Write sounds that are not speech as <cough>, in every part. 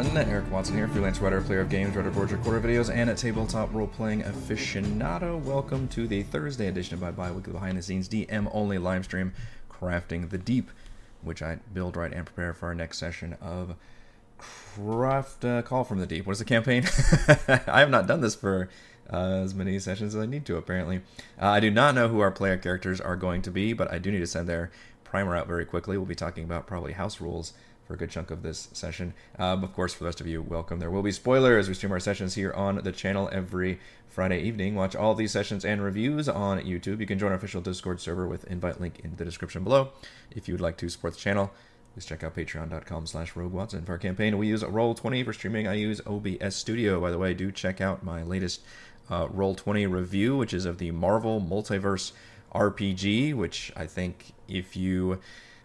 Everyone, Eric Watson here, freelance writer, player of games, writer of boards, recorder videos, and a tabletop role-playing aficionado. Welcome to the Thursday edition of my bi-weekly behind-the-scenes DM-only live stream, Crafting the Deep, which I build, write, and prepare for our next session of Craft uh, Call from the Deep. What is the campaign? <laughs> I have not done this for uh, as many sessions as I need to, apparently. Uh, I do not know who our player characters are going to be, but I do need to send their primer out very quickly. We'll be talking about probably house rules for a good chunk of this session. Um, of course, for the rest of you, welcome. There will be spoilers. We stream our sessions here on the channel every Friday evening. Watch all these sessions and reviews on YouTube. You can join our official Discord server with invite link in the description below. If you would like to support the channel, please check out patreon.com slash rogue watson. For our campaign, we use Roll20. For streaming, I use OBS Studio. By the way, do check out my latest uh, Roll20 review, which is of the Marvel Multiverse RPG, which I think if you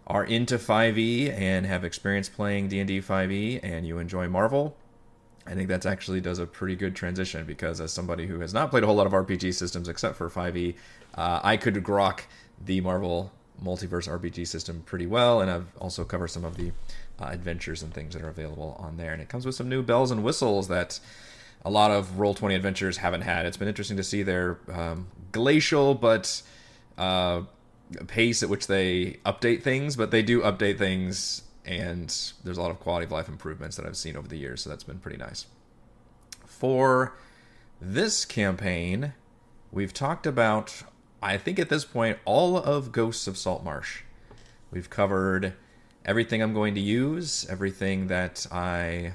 are into 5e and have experience playing D&D 5e and you enjoy Marvel, I think that actually does a pretty good transition because as somebody who has not played a whole lot of RPG systems except for 5e, uh, I could grok the Marvel multiverse RPG system pretty well, and I've also covered some of the uh, adventures and things that are available on there. And it comes with some new bells and whistles that a lot of Roll20 adventures haven't had. It's been interesting to see their um, glacial but uh, pace at which they update things, but they do update things, and there's a lot of quality of life improvements that I've seen over the years, so that's been pretty nice. For this campaign, we've talked about, I think at this point, all of Ghosts of Saltmarsh. We've covered everything I'm going to use, everything that I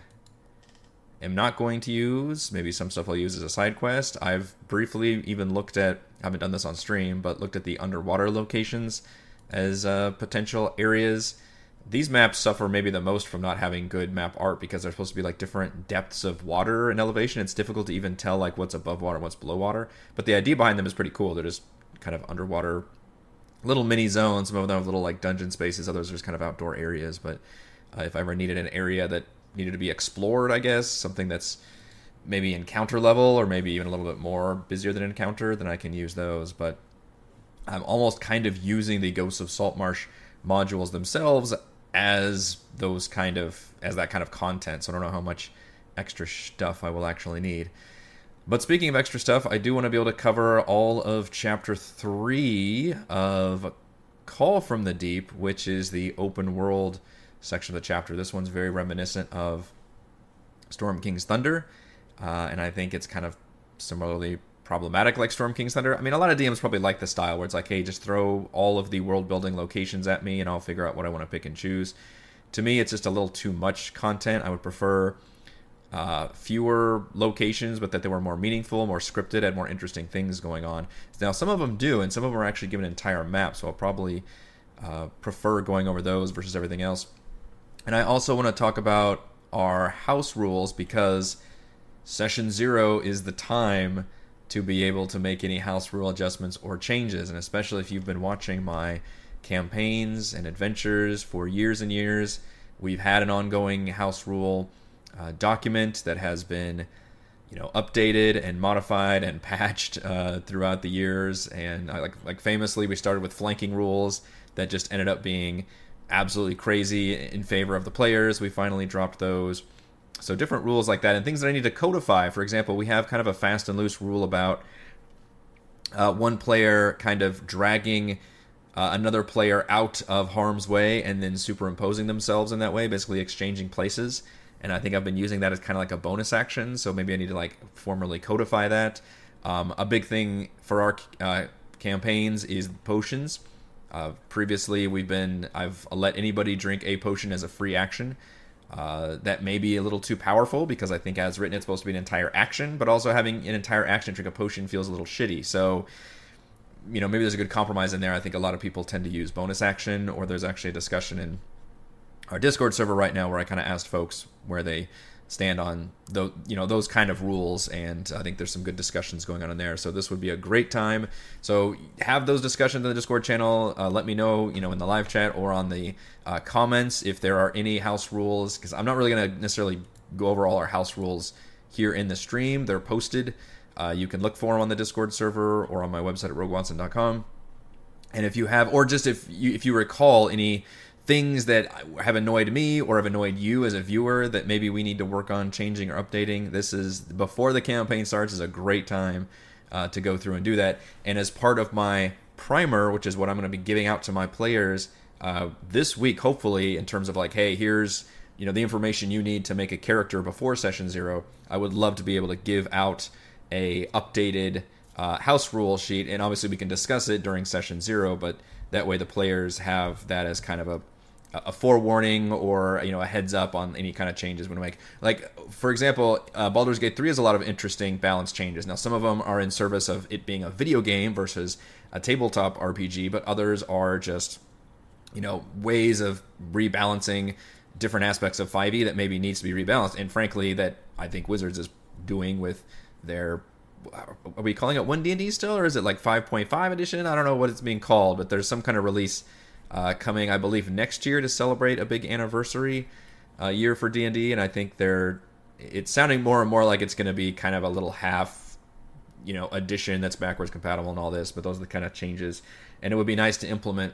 am not going to use, maybe some stuff I'll use as a side quest. I've briefly even looked at, haven't done this on stream, but looked at the underwater locations as uh, potential areas. These maps suffer maybe the most from not having good map art because they're supposed to be like different depths of water and elevation. It's difficult to even tell like what's above water and what's below water. But the idea behind them is pretty cool. They're just kind of underwater little mini zones. Some of them have little like dungeon spaces. Others are just kind of outdoor areas. But uh, if I ever needed an area that needed to be explored, I guess. Something that's maybe encounter level or maybe even a little bit more busier than encounter, then I can use those. But I'm almost kind of using the Ghosts of Saltmarsh modules themselves as those kind of as that kind of content. So I don't know how much extra stuff I will actually need. But speaking of extra stuff, I do want to be able to cover all of chapter 3 of Call from the Deep, which is the open world section of the chapter. This one's very reminiscent of Storm King's Thunder, uh, and I think it's kind of similarly problematic like Storm King's Thunder. I mean, a lot of DMs probably like the style where it's like, hey, just throw all of the world building locations at me and I'll figure out what I want to pick and choose. To me, it's just a little too much content. I would prefer uh, fewer locations, but that they were more meaningful, more scripted, had more interesting things going on. Now, some of them do, and some of them are actually given entire maps, so I'll probably uh, prefer going over those versus everything else. And I also want to talk about our house rules because session zero is the time to be able to make any house rule adjustments or changes. And especially if you've been watching my campaigns and adventures for years and years, we've had an ongoing house rule uh, document that has been you know updated and modified and <laughs> patched uh, throughout the years and uh, like like famously we started with flanking rules that just ended up being absolutely crazy in favor of the players. We finally dropped those. So different rules like that and things that I need to codify. For example, we have kind of a fast and loose rule about uh, one player kind of dragging uh, another player out of harm's way and then superimposing themselves in that way, basically exchanging places. And I think I've been using that as kind of like a bonus action. So maybe I need to like formally codify that. Um, a big thing for our uh, campaigns is potions. Uh, previously, we've been I've let anybody drink a potion as a free action. Uh, that may be a little too powerful because I think as written it's supposed to be an entire action, but also having an entire action drink a potion feels a little shitty. So, you know, maybe there's a good compromise in there. I think a lot of people tend to use bonus action, or there's actually a discussion in our Discord server right now where I kind of asked folks where they stand on those you know those kind of rules and i think there's some good discussions going on in there. So this would be a great time. So have those discussions in the discord channel. Uh, let me know you know in the live chat or on the uh, comments if there are any house rules because i'm not really going to necessarily go over all our house rules here in the stream. They're posted. Uh, you can look for them on the discord server or on my website at roguewatson.com and if you have or just if you if you recall any things that have annoyed me or have annoyed you as a viewer that maybe we need to work on changing or updating. This is before the campaign starts is a great time uh, to go through and do that. And as part of my primer, which is what I'm going to be giving out to my players uh, this week, hopefully, in terms of like, hey, here's you know the information you need to make a character before session zero. I would love to be able to give out a updated uh, house rule sheet, and obviously we can discuss it during session zero, but that way the players have that as kind of a a forewarning or you know a heads up on any kind of changes we make. Like for example, uh, Baldur's Gate 3 has a lot of interesting balance changes. Now some of them are in service of it being a video game versus a tabletop RPG, but others are just you know ways of rebalancing different aspects of 5e that maybe needs to be rebalanced. And frankly, that I think Wizards is doing with their are we calling it 1D&D still or is it like 5.5 edition? I don't know what it's being called, but there's some kind of release uh, coming, I believe, next year to celebrate a big anniversary uh, year for D and D, and I think they're it's sounding more and more like it's going to be kind of a little half, you know, addition that's backwards compatible and all this. But those are the kind of changes, and it would be nice to implement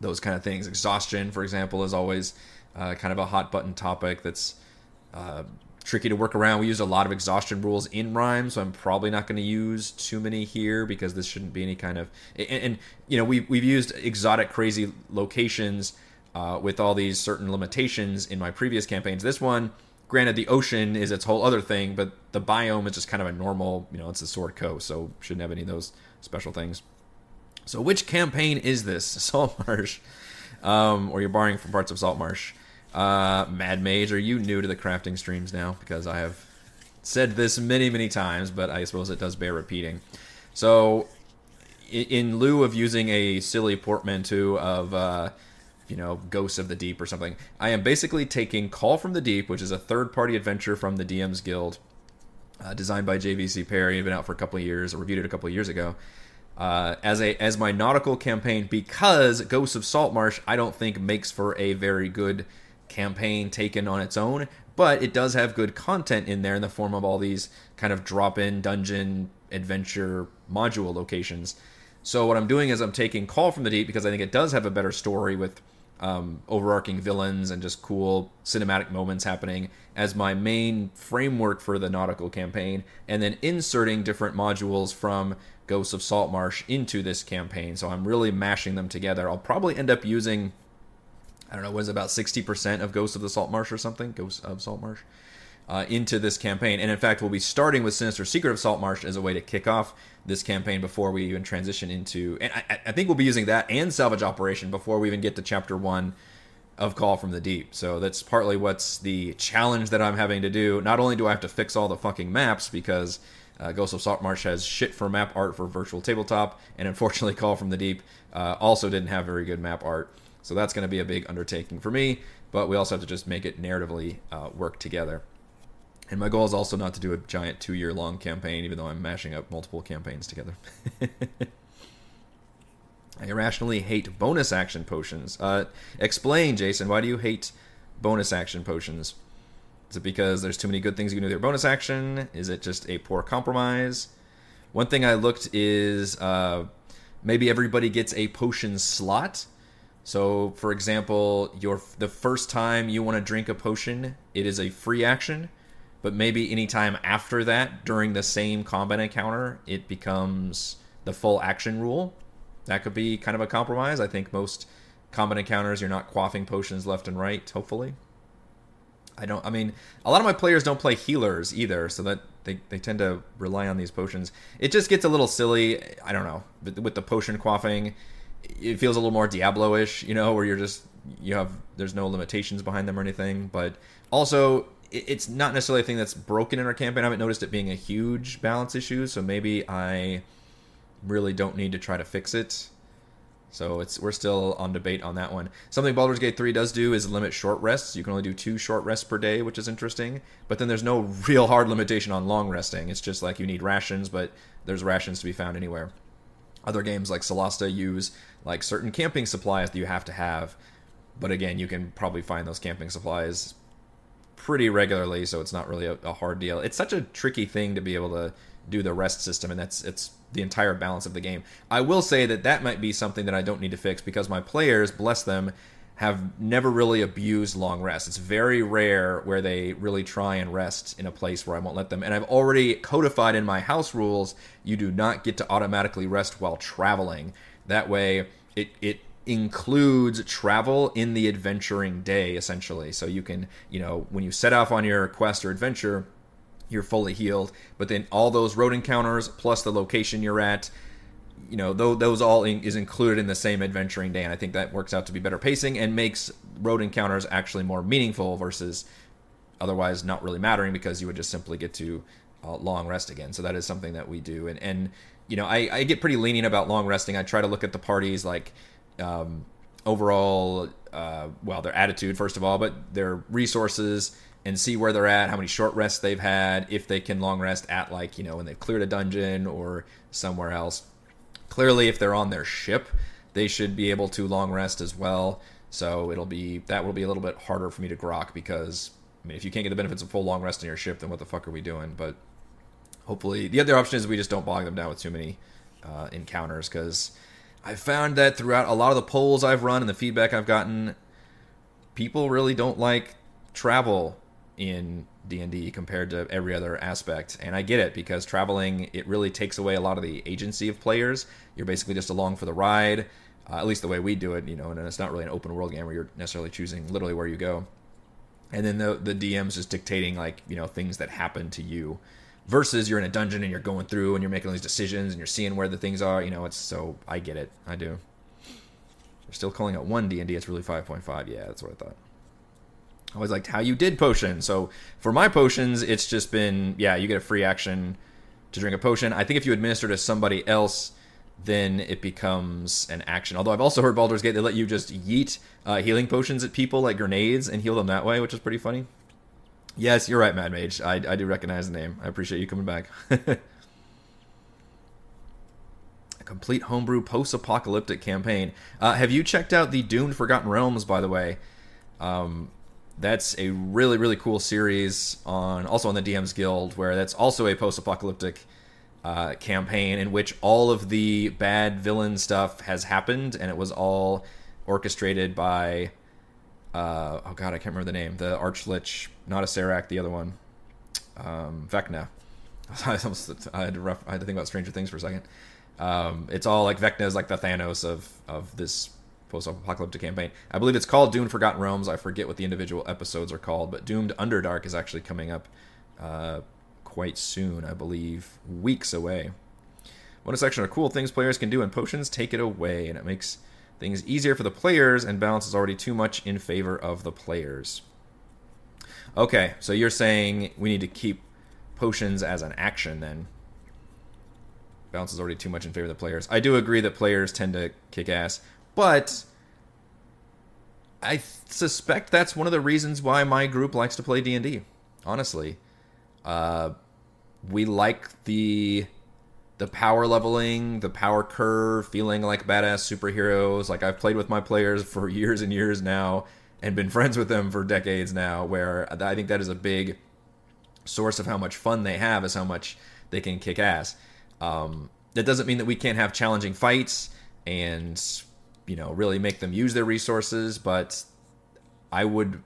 those kind of things. Exhaustion, for example, is always uh, kind of a hot button topic that's uh, tricky to work around. We use a lot of exhaustion rules in Rime, so I'm probably not going to use too many here because this shouldn't be any kind of. And, and you know, we've we've used exotic, crazy locations uh, with all these certain limitations in my previous campaigns. This one, granted, the ocean is its whole other thing, but the biome is just kind of a normal. You know, it's a sword coast, so shouldn't have any of those special things. So, which campaign is this? <laughs> Saltmarsh, um, or you're borrowing from parts of Saltmarsh? Uh, Mad Mage, are you new to the crafting streams now? Because I have said this many, many times, but I suppose it does bear repeating. So, in lieu of using a silly portmanteau of, uh, you know, Ghosts of the Deep or something, I am basically taking Call from the Deep, which is a third party adventure from the DM's Guild, uh, designed by JVC Parry, been out for a couple of years, or reviewed it a couple of years ago. Uh, as a as my nautical campaign because Ghosts of Saltmarsh I don't think makes for a very good campaign taken on its own, but it does have good content in there in the form of all these kind of drop in dungeon adventure module locations. So what I'm doing is I'm taking Call from the Deep because I think it does have a better story with um, overarching villains and just cool cinematic moments happening as my main framework for the nautical campaign, and then inserting different modules from Ghosts of Saltmarsh into this campaign. So I'm really mashing them together. I'll probably end up using I don't know, was about 60% of Ghosts of the Salt Marsh or something, Ghosts of Salt Marsh, uh, into this campaign. And in fact, we'll be starting with Sinister Secret of Salt Marsh as a way to kick off this campaign before we even transition into. And I, I think we'll be using that and Salvage Operation before we even get to Chapter 1 of Call from the Deep. So that's partly what's the challenge that I'm having to do. Not only do I have to fix all the fucking maps because uh, Ghost of Saltmarsh has shit for map art for virtual tabletop, and unfortunately, Call from the Deep uh, also didn't have very good map art. So that's going to be a big undertaking for me, but we also have to just make it narratively uh, work together. And my goal is also not to do a giant two year long campaign, even though I'm mashing up multiple campaigns together. <laughs> I irrationally hate bonus action potions. Uh, explain, Jason, why do you hate bonus action potions? Is it because there's too many good things you can do with your bonus action? Is it just a poor compromise? One thing I looked is uh, maybe everybody gets a potion slot so, for example, your the first time you want to drink a potion, it is a free action, but maybe anytime after that during the same combat encounter, it becomes the full action rule. That could be kind of a compromise. I think most combat encounters you're not quaffing potions left and right, hopefully. I don't I mean, a lot of my players don't play healers either, so that they, they tend to rely on these potions. It just gets a little silly, I don't know, with the potion quaffing it feels a little more Diablo-ish, you know, where you're just you have there's no limitations behind them or anything. But also, it's not necessarily a thing that's broken in our campaign. I haven't noticed it being a huge balance issue, so maybe I really don't need to try to fix it. So it's we're still on debate on that one. Something Baldur's Gate 3 does do is limit short rests. You can only do two short rests per day, which is interesting. But then there's no <laughs> real hard limitation on long resting. It's just like you need rations, but there's rations to be found anywhere. Other games like Solasta use like certain camping supplies that you have to have, but again, you can probably find those camping supplies pretty regularly, so it's not really a, a hard deal. It's such a tricky thing to be able to do the rest system, and that's it's the entire balance of the game. I will say that that might be something that I don't need to fix because my players, bless them, have never really abused long rest. It's very rare where they really try and rest in a place where I won't let them. And I've already codified in my house rules you do not get to automatically rest while traveling. That way, it, it includes travel in the adventuring day, essentially. So you can, you know, when you set off on your quest or adventure, you're fully healed. But then all those road encounters plus the location you're at, you know, those all in, is included in the same adventuring day, and I think that works out to be better pacing and makes road encounters actually more meaningful versus otherwise not really mattering because you would just simply get to uh, long rest again. So that is something that we do, and and you know, I, I get pretty lenient about long resting. I try to look at the parties like um, overall, uh, well, their attitude first of all, but their resources and see where they're at, how many short rests they've had, if they can long rest at like you know when they've cleared a dungeon or somewhere else Clearly, if they're on their ship, they should be able to long rest as well. So it'll be that will be a little bit harder for me to grok because I mean, if you can't get the benefits of full long rest in your ship, then what the fuck are we doing? But hopefully, the other option is we just don't bog them down with too many uh, encounters because I've found that throughout a lot of the polls I've run and the feedback I've gotten, people really don't like travel in D&D compared to every other aspect. And I get it because traveling it really takes away a lot of the agency of players. You're basically just along for the ride. Uh, at least the way we do it, you know, and it's not really an open world game where you're necessarily choosing literally where you go. And then the the DM's just dictating like, you know, things that happen to you versus you're in a dungeon and you're going through and you're making all these decisions and you're seeing where the things are, you know, it's so I get it. I do. We're still calling it 1 D&D, it's really 5.5. Yeah, that's what I thought. I always liked how you did potion. So for my potions, it's just been yeah, you get a free action to drink a potion. I think if you administer to somebody else, then it becomes an action. Although I've also heard Baldur's Gate they let you just yeet uh, healing potions at people like grenades and heal them that way, which is pretty funny. Yes, you're right, Mad Mage. I, I do recognize the name. I appreciate you coming back. <laughs> a complete homebrew post-apocalyptic campaign. Uh, have you checked out the Doomed Forgotten Realms, by the way? Um, that's a really really cool series on also on the DM's Guild where that's also a post-apocalyptic uh, campaign in which all of the bad villain stuff has happened and it was all orchestrated by uh, oh god I can't remember the name the Archlich not Acererak the other one um, Vecna <laughs> I, almost, I, had to rough, I had to think about Stranger Things for a second um, it's all like Vecna is like the Thanos of of this post-apocalyptic campaign. I believe it's called Doomed Forgotten Realms. I forget what the individual episodes are called, but Doomed Underdark is actually coming up uh, quite soon. I believe weeks away. Bonus section are cool things players can do, and potions take it away, and it makes things easier for the players, and balance is already too much in favor of the players. Okay, so you're saying we need to keep potions as an action then. Balance is already too much in favor of the players. I do agree that players tend to kick ass. But I suspect that's one of the reasons why my group likes to play D and D. Honestly, uh, we like the the power leveling, the power curve, feeling like badass superheroes. Like I've played with my players for <laughs> years and years now, and been friends with them for decades now. Where I think that is a big source of how much fun they have, is how much they can kick ass. Um, that doesn't mean that we can't have challenging fights and you know really make them use their resources but i would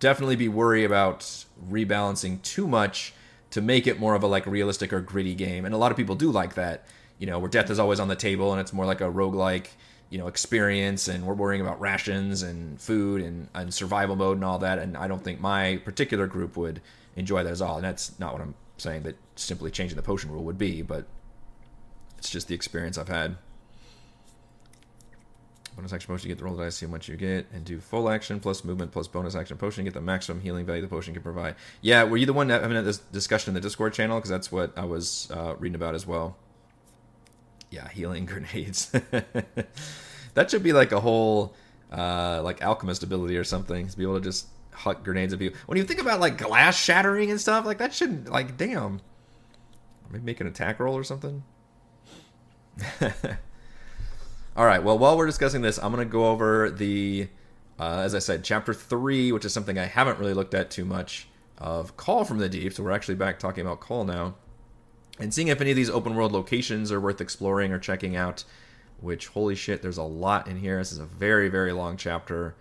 definitely be worried about rebalancing too much to make it more of a like realistic or gritty game. And a lot of people do like that you know where death is always on the table and it's more like a roguelike you know experience and we're worrying about rations and food and, and survival mode and all that. And i don't think my particular group would enjoy that at all. And that's not what i'm saying that simply changing the potion rule would be but it's just the experience i've had Bonus action potion, you get the roll the dice, see how much you get, and do full action plus movement plus bonus action potion, get the maximum healing value the potion can provide. Yeah, were you the one having this discussion in the Discord channel? Because that's what I was uh, reading about as well. Yeah, healing <laughs> grenades. that should be like a whole uh, like alchemist ability or something to be able to just huck grenades at people. When you think about like glass shattering and stuff, like that shouldn't like damn. Maybe make an attack roll or something. <laughs> All right. Well, while we're discussing this, I'm going to go over the, uh, as I said, chapter three, which is something I haven't really looked at too much of Call from the Deep. So we're actually back talking about Call now, and seeing if any of these open world locations are worth exploring or checking out. Which holy shit, there's a lot in here. This is a very very long chapter.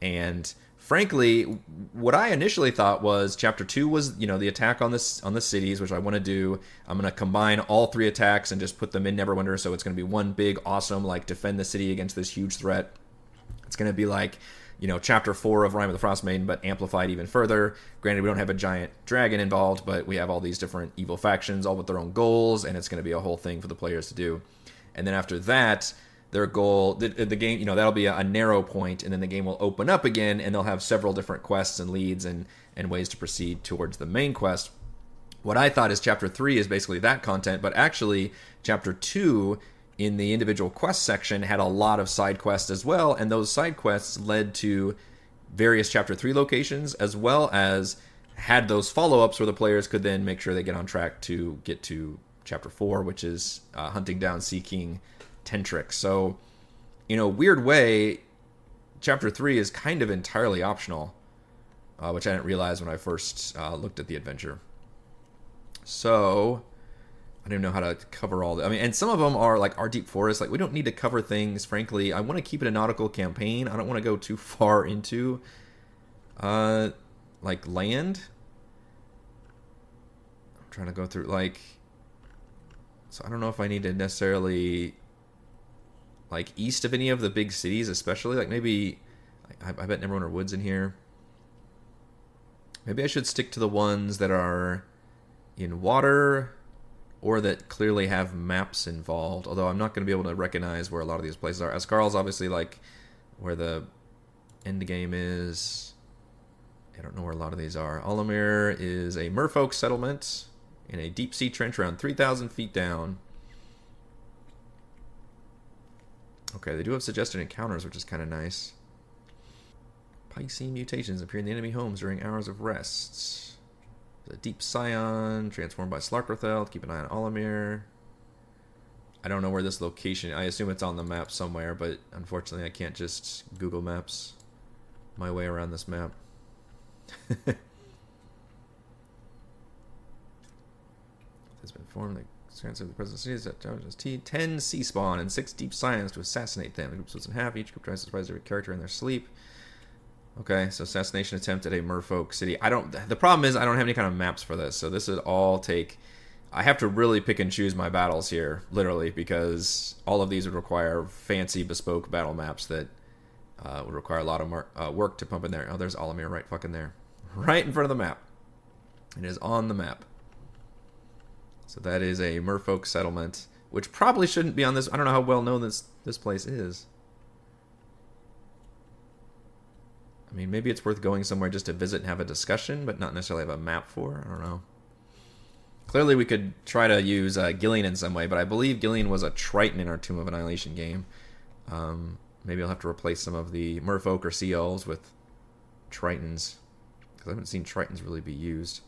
And frankly, what I initially thought was chapter two was you know the attack on this on the cities, which I want to do. I'm going to combine all three attacks and just put them in Neverwinter, so it's going to be one big awesome like defend the city against this huge threat. It's going to be like you know chapter four of Rime of the Frost Maiden, but amplified even further. Granted, we don't have a giant dragon involved, but we have all these different evil factions, all with their own goals, and it's going to be a whole thing for the players to do. And then after that, their goal the, the game you know that'll be a, a, narrow point and then the game will open up again and they'll have several different quests and leads and and ways to proceed towards the main quest. What i thought is chapter 3 is basically that content but actually chapter 2 in the individual quest section had a lot of side quests as well and those side quests led to various chapter 3 locations as well as had those follow-ups where the players could then make sure they get on track to get to chapter 4 which is uh, hunting down sea king Tentrix. So, in a weird way, chapter three is kind of entirely optional, uh, which I didn't realize when I first uh, looked at the adventure. So, I don't know how to cover all. The, I mean, and some of them are like our deep forest. Like we don't need to cover things. Frankly, I want to keep it a nautical campaign. I don't want to go too <laughs> far into, uh, like land. I'm trying to go through like. So I don't know if I need to necessarily like east of any of the big cities, especially like maybe I, I bet Neverwinter Woods in here. Maybe I should stick to the ones that are in water or that clearly have maps involved. Although I'm not going to be able to recognize where a lot of these places are. Askarl's obviously like where the end game is. I don't know where a lot of these are. Olimir is a merfolk settlement in a deep sea trench around 3,000 feet down. Okay, they do have suggested encounters, which is kind of nice. Piscine mutations appear in the enemy homes during hours of rest. The Deep Scion, transformed by Slarkrethel. Keep an eye on Olimir. I don't know where this location... I assume it's on the map somewhere, but unfortunately I can't just Google Maps my way around this map. <laughs> has been formed Chance of the present that challenges T. Ten sea spawn and six deep scions to assassinate them. The group splits in half. Each group tries to surprise every character in their sleep. Okay, so assassination attempt at a merfolk city. I don't. The problem is I don't have any kind of maps for this, so this would all take. I have to really pick and choose my battles here, literally, because all of these would require fancy, bespoke battle maps that uh, would require a lot of mar- uh, work to pump in there. Oh, there's Olimir right fucking there, <laughs> right in front of the map. It is on the map. So that is a merfolk settlement, which probably shouldn't be on this. I don't know how well known this this place is. I mean, maybe it's worth going somewhere just to visit and have a discussion, but not necessarily have a map for. I don't know. Clearly, we could try to use uh, Gillian in some way, but I believe Gillian was a Triton in our Tomb of Annihilation game. Um, maybe I'll have to replace some of the merfolk or sea elves with Tritons, because I haven't seen Tritons really be used.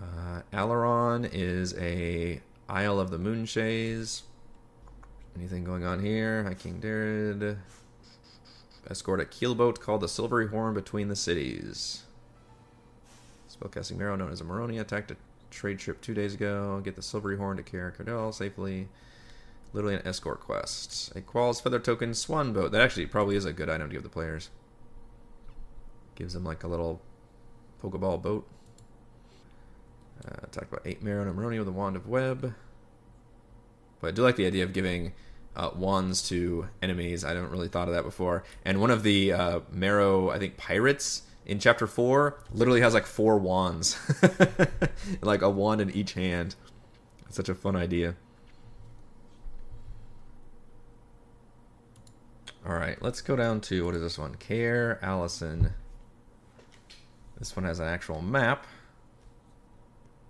Uh, Alaron is a Isle of the Moonshaes. Anything going on here? High King Dared. Escort a keelboat called the Silvery Horn between the cities. Spellcasting Merrow, known as a Maronia, attacked a trade ship two days ago. Get the Silvery Horn to Caer Caravel safely. Literally an escort quest. A Quaal's Feather Token Swan Boat. That actually probably is a good item to give the players. Gives them like a little Pokeball boat. Uh, talked about 8 Merrow and Amaroni with a Wand of Web. But I do like the idea of giving uh, wands to enemies. I haven't really thought of that before. And one of the uh, Merrow, I think, pirates in Chapter 4 literally has like four wands. <laughs> like a wand in each hand. It's such a fun idea. Alright, let's go down to, what is this one? Caer Allisynn. This one has an actual map.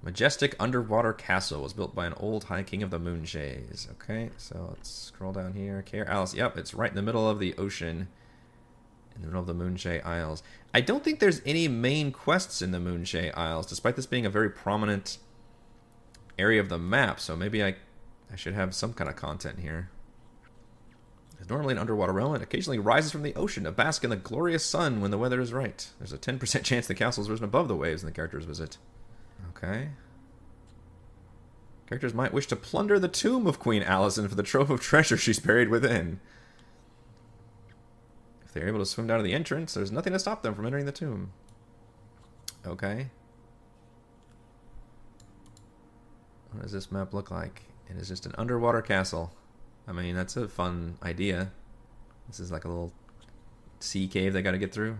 Majestic underwater castle was built by an old high king of the Moonshaes. Okay, so let's scroll down here. Caer Alice. Yep, it's right in the middle of the ocean. In the middle of the Moonshae Isles. I don't think there's any main quests in the Moonshae Isles, despite this being a very prominent area of the map. So maybe I, I should have some kind of content here. It's normally an underwater realm and occasionally rises from the ocean to bask in the glorious sun when the weather is right. There's a 10% <laughs> chance the castle has risen above the waves when the characters visit. Okay. Characters might wish to plunder the tomb of Queen Allisynn for the trove of treasure she's buried within. If they're able to swim down to the entrance, there's nothing to stop them from entering the tomb. Okay. What does this map look like? It is just an underwater castle. I mean, that's a fun idea. This is like a little sea cave they got to get through.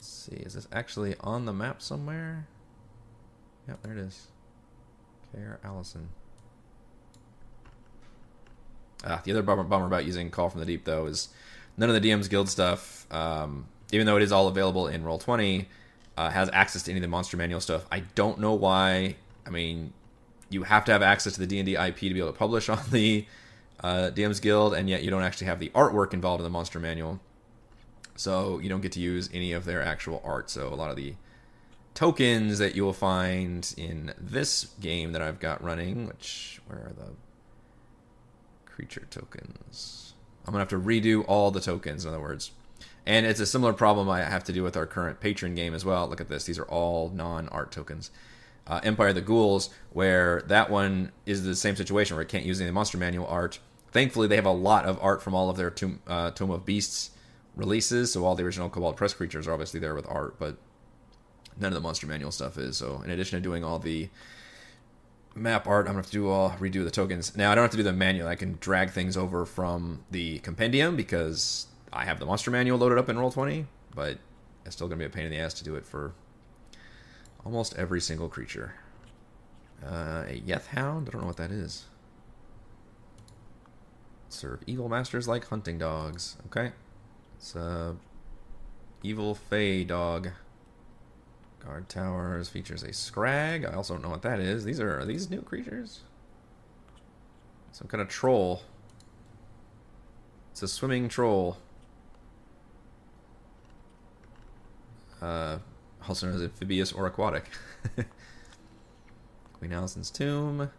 Let's see, is this actually on the map somewhere? Yep, there it is. Caer Allisynn. Ah, the other bummer, bummer about using Call from the Deep, though, is none of the DM's Guild stuff, um, even though it is all available in Roll20, uh, has access to any of the Monster Manual stuff. I don't know why. I mean, you have to have access to the D&D IP to be able to publish <laughs> on the uh, DM's Guild, and yet you don't actually have the artwork involved in the Monster Manual. So you don't get to use any of their actual art. So a lot of the tokens that you will find in this game that I've got running, which, where are the creature tokens? I'm to have to redo all the tokens, in other words. And it's a similar problem I have to do with our current patron game as well. Look at this. These are all non art tokens uh, Empire of the Ghouls, where that one is the same situation where it can't use any Monster Manual art. Thankfully, they have a lot of art from all of their Tomb, uh, Tome of Beasts releases, so all the original Kobold Press creatures are obviously there with art, but none of the Monster Manual stuff is. So, in addition to doing all the map art, I'm gonna have to do all redo the tokens. Now, I don't have to do the manual. I can drag things over from the compendium because I have the Monster Manual loaded up in Roll20, but it's still gonna be a pain in the ass to do it for almost every single creature. Uh, a Yeth Hound? I don't know what that is. Serve evil masters like hunting dogs. Okay. It's a evil fey dog. Guard towers features a scrag. I also don't know what that is. These are, are these new creatures? Some kind of troll. It's a swimming troll. Uh, also known as amphibious or aquatic. <laughs> Queen Allisynn's tomb.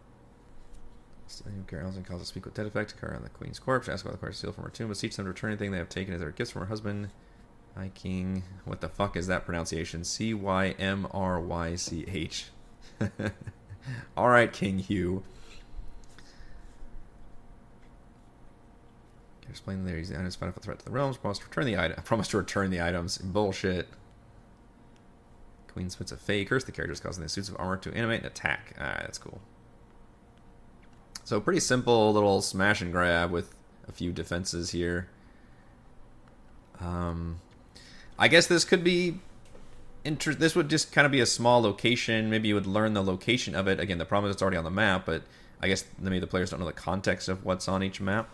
Queen Allisynn calls to speak with dead effect. Carry on the Queen's corpse. Ask about the cards steal from her tomb. Beseech them to return anything they have taken as their gifts from her husband. High, King. What the fuck is that pronunciation? C Y M R Y C H. <laughs> All right, King Hugh. Explain there. He's items threat to the realms. Promise to return the item. Promise to return the items. Bullshit. Queen spits a fey curse. The characters causing the suits of armor to animate and attack. Ah, that's cool. So pretty simple little smash and grab with a few defenses here. Um, I guess this could be inter- This would just kind of be a small location. Maybe you would learn the location of it. Again, the problem is it's already on the map, but I guess maybe the players don't know the context of what's on each map.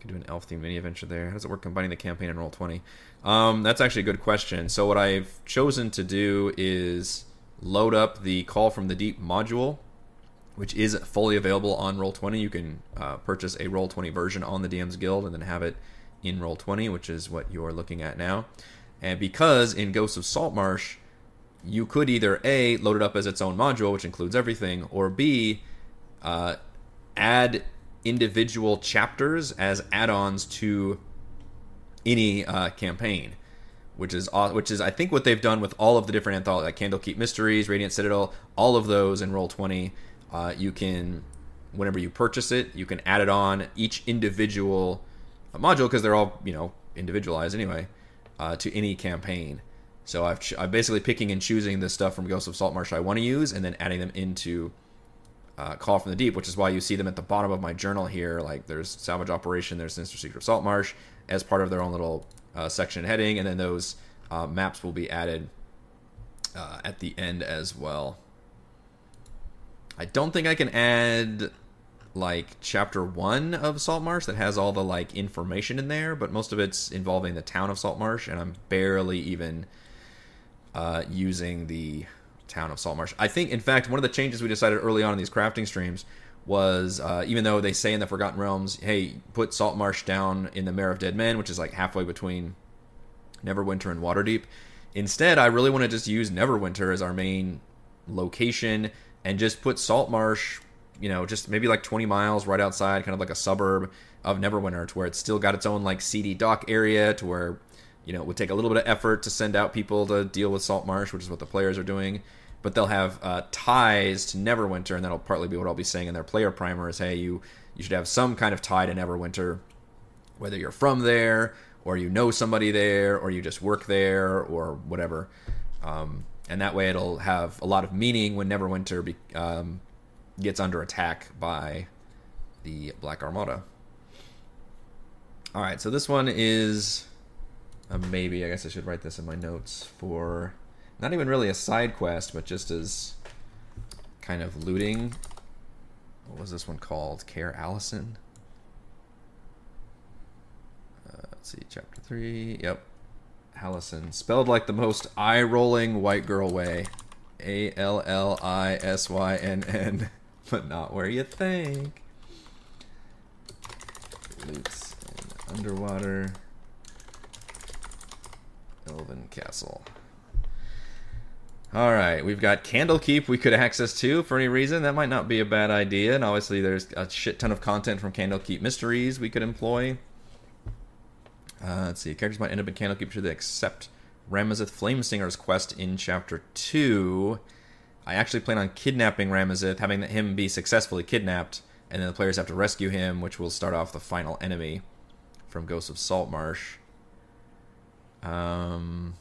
Could do an elf themed mini adventure there. How does it work combining the campaign and roll twenty? Um, that's actually a good question. So what I've chosen to do is load up the Call from the Deep module, which is fully available on Roll Twenty. You can uh, purchase a Roll Twenty version on the DM's Guild and then have it in Roll Twenty, which is what you're looking at now. And because in Ghosts of Saltmarsh, you could either a load it up as its own module, which includes everything, or b uh, add individual chapters as add-ons to any uh, campaign, which is which is I think what they've done with all of the different anthologies, like Candlekeep Mysteries, Radiant Citadel, all of those in Roll Twenty. Uh, you can, whenever you purchase it, you can add it on each individual module because they're all you know individualized anyway uh, to any campaign. So I've ch- I'm basically picking and choosing the stuff from Ghosts of Saltmarsh I want to use, and then adding them into uh, Call from the Deep, which is why you see them at the bottom of my journal here. Like there's Salvage Operation, there's Sinister Secret of Saltmarsh as part of their own little uh, section heading, and then those uh, maps will be added uh, at the end as well. I don't think I can add like chapter one of Saltmarsh that has all the like information in there, but most of it's involving the town of Saltmarsh, and I'm barely even uh, using the town of Saltmarsh. I think, in fact, one of the changes we decided early on in these crafting streams was uh, even though they say in the Forgotten Realms, hey, put Saltmarsh down in the Mere of Dead Men, which is like halfway between Neverwinter and Waterdeep. Instead, I really want to just use Neverwinter as our main location and just put Salt Marsh, you know, just maybe like 20 miles right outside, kind of like a suburb of Neverwinter, to where it's still got its own like seedy dock area, to where you know it would take a little bit of effort to send out people to deal with Salt Marsh, which is what the players are doing but they'll have uh, ties to Neverwinter, and that'll partly be what I'll be saying in their player primer is, hey, you you should have some kind of tie to Neverwinter whether you're from there or you know somebody there or you just work there or whatever. Um, and that way it'll have a lot of meaning when Neverwinter be, um, gets under attack by the Black Armada. All right, so this one is a maybe. I guess I should write this in my notes for not even really a side quest, but just as kind of looting. What was this one called? Caer Allisynn? Uh, let's see, chapter 3. Yep. Allisynn. Spelled like the most eye rolling white girl way. A L L I S Y N N. <laughs> But not where you think. Loots underwater. Elven Castle. All right, we've got Candlekeep we could access to for any reason. That might not be a bad idea. And obviously, there's a shit ton of content from Candlekeep Mysteries we could employ. Uh, let's see. Characters might end up in Candlekeep should they accept Ramazith Flamesinger's quest in Chapter 2. I actually plan on kidnapping Ramazith, having him be successfully kidnapped, and then the players have to rescue him, which will start off the final enemy from Ghosts of Saltmarsh. Um,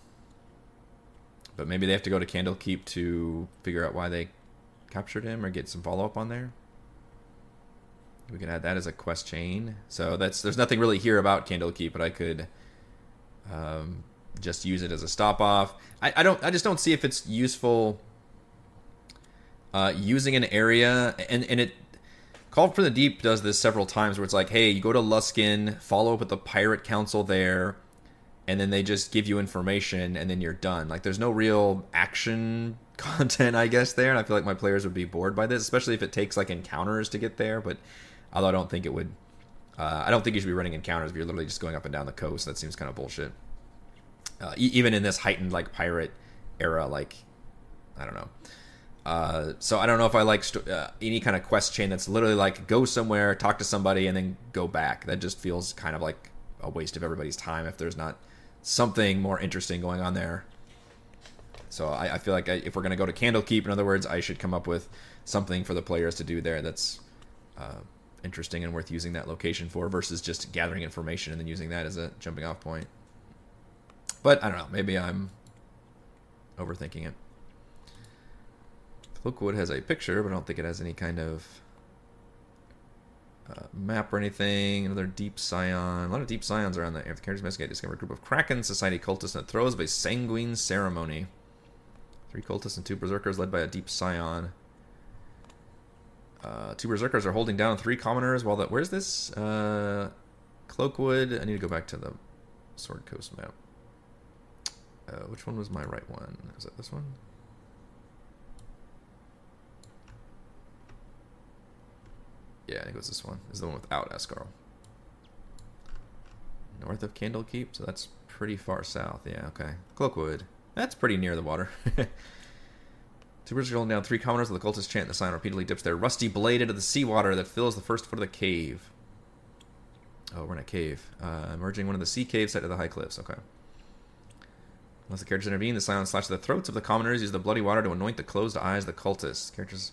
but maybe they have to go to Candlekeep to figure out why they captured him or get some follow up on there. We could add that as a quest chain. So that's there's nothing really here about Candlekeep, but I could um, just use it as a stop off. I, I don't I just don't see if it's useful uh, using an area and and it Call from the Deep does this several times where it's like, hey, you go to Luskan, follow up with the pirate council there, and then they just give you information and then you're done. Like there's no real action <laughs> content, I guess, there. And I feel like my players would be bored by this, especially if it takes like encounters to get there. But although I don't think it would, uh, I don't think you should be running encounters if you're literally just going up and down the coast. That seems kind of bullshit. Uh, e- even in this heightened like pirate era, like I don't know. Uh, so I don't know if I like st- uh, any kind of quest chain that's literally like go somewhere, talk to somebody, and then go back. That just feels kind of like a waste of everybody's time if there's not something more interesting going on there. So I, I feel like I, if we're to go to Candlekeep, in other words, I should come up with something for the players to do there that's uh, interesting and worth using that location for versus just gathering information and then using that as a jumping off point. But I don't know. Maybe I'm overthinking it. Cloakwood has a picture, but I don't think it has any kind of uh, map or anything. Another deep scion. A lot of deep scions around. If the characters investigate, discover a group of Kraken Society cultists in the throes of a sanguine ceremony. Three cultists and two berserkers led by a deep scion. Uh, two berserkers are holding down three commoners while the where's this uh, Cloakwood? I need to go back to the Sword Coast map. Uh, which one was my right one? Is that this one? Yeah, I think it was this one. Is the one without Escarl. North of Candlekeep, so that's pretty far south. Yeah, okay. Cloakwood. That's pretty near the water. <laughs> Two birds are holding down three commoners of the cultist chant. The sign repeatedly dips their rusty blade into the seawater that fills the first foot of the cave. Oh, we're in a cave. Uh, emerging one of the sea caves side of the high cliffs. Okay. Unless the characters intervene, the silence slashes the throats of the commoners, use the bloody water to anoint the closed eyes of the cultists. Characters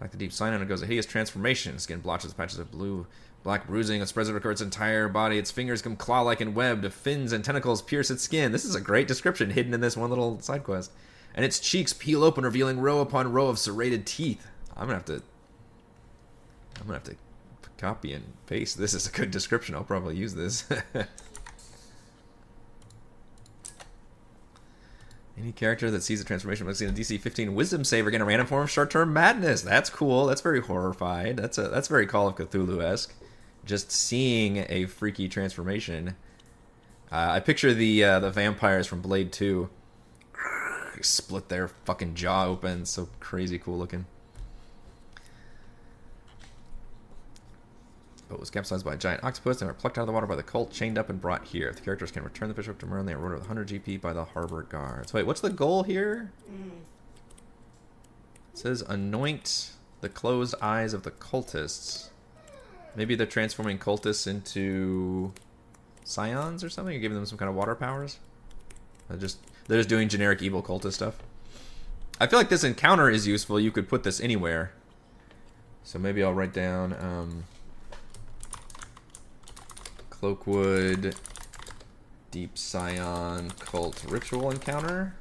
like the deep scion and undergoes a hideous transformation. Skin blotches patches of blue, black bruising. It spreads over its entire body. Its fingers come claw-like and webbed. Fins and tentacles pierce its skin. This is a great description hidden in this one little side quest. And its cheeks peel open, revealing row upon row of serrated teeth. I'm gonna have to. I'm gonna have to copy and paste. This is a good description. I'll probably use this. <laughs> Any character that sees a transformation must see a DC 15 Wisdom save get a random form of short-term madness. That's cool. That's very horrified. That's a that's very Call of Cthulhu-esque. Just seeing a freaky transformation. Uh, I picture the uh, the vampires from Blade 2 split their fucking jaw open. So crazy cool looking. Boat was capsized by a giant octopus and were plucked out of the water by the cult, chained up and brought here. The characters can return the fish up to Merlin. They are rowed with 100 GP by the harbor guards. Wait, what's the goal here? It says anoint the closed eyes of the cultists. Maybe they're transforming cultists into scions or something, or giving them some kind of water powers. They're just they're just doing generic evil cultist stuff. I feel like this encounter is useful. You could put this anywhere. So maybe I'll write down. Um, Cloakwood, Deep Scion Cult Ritual Encounter.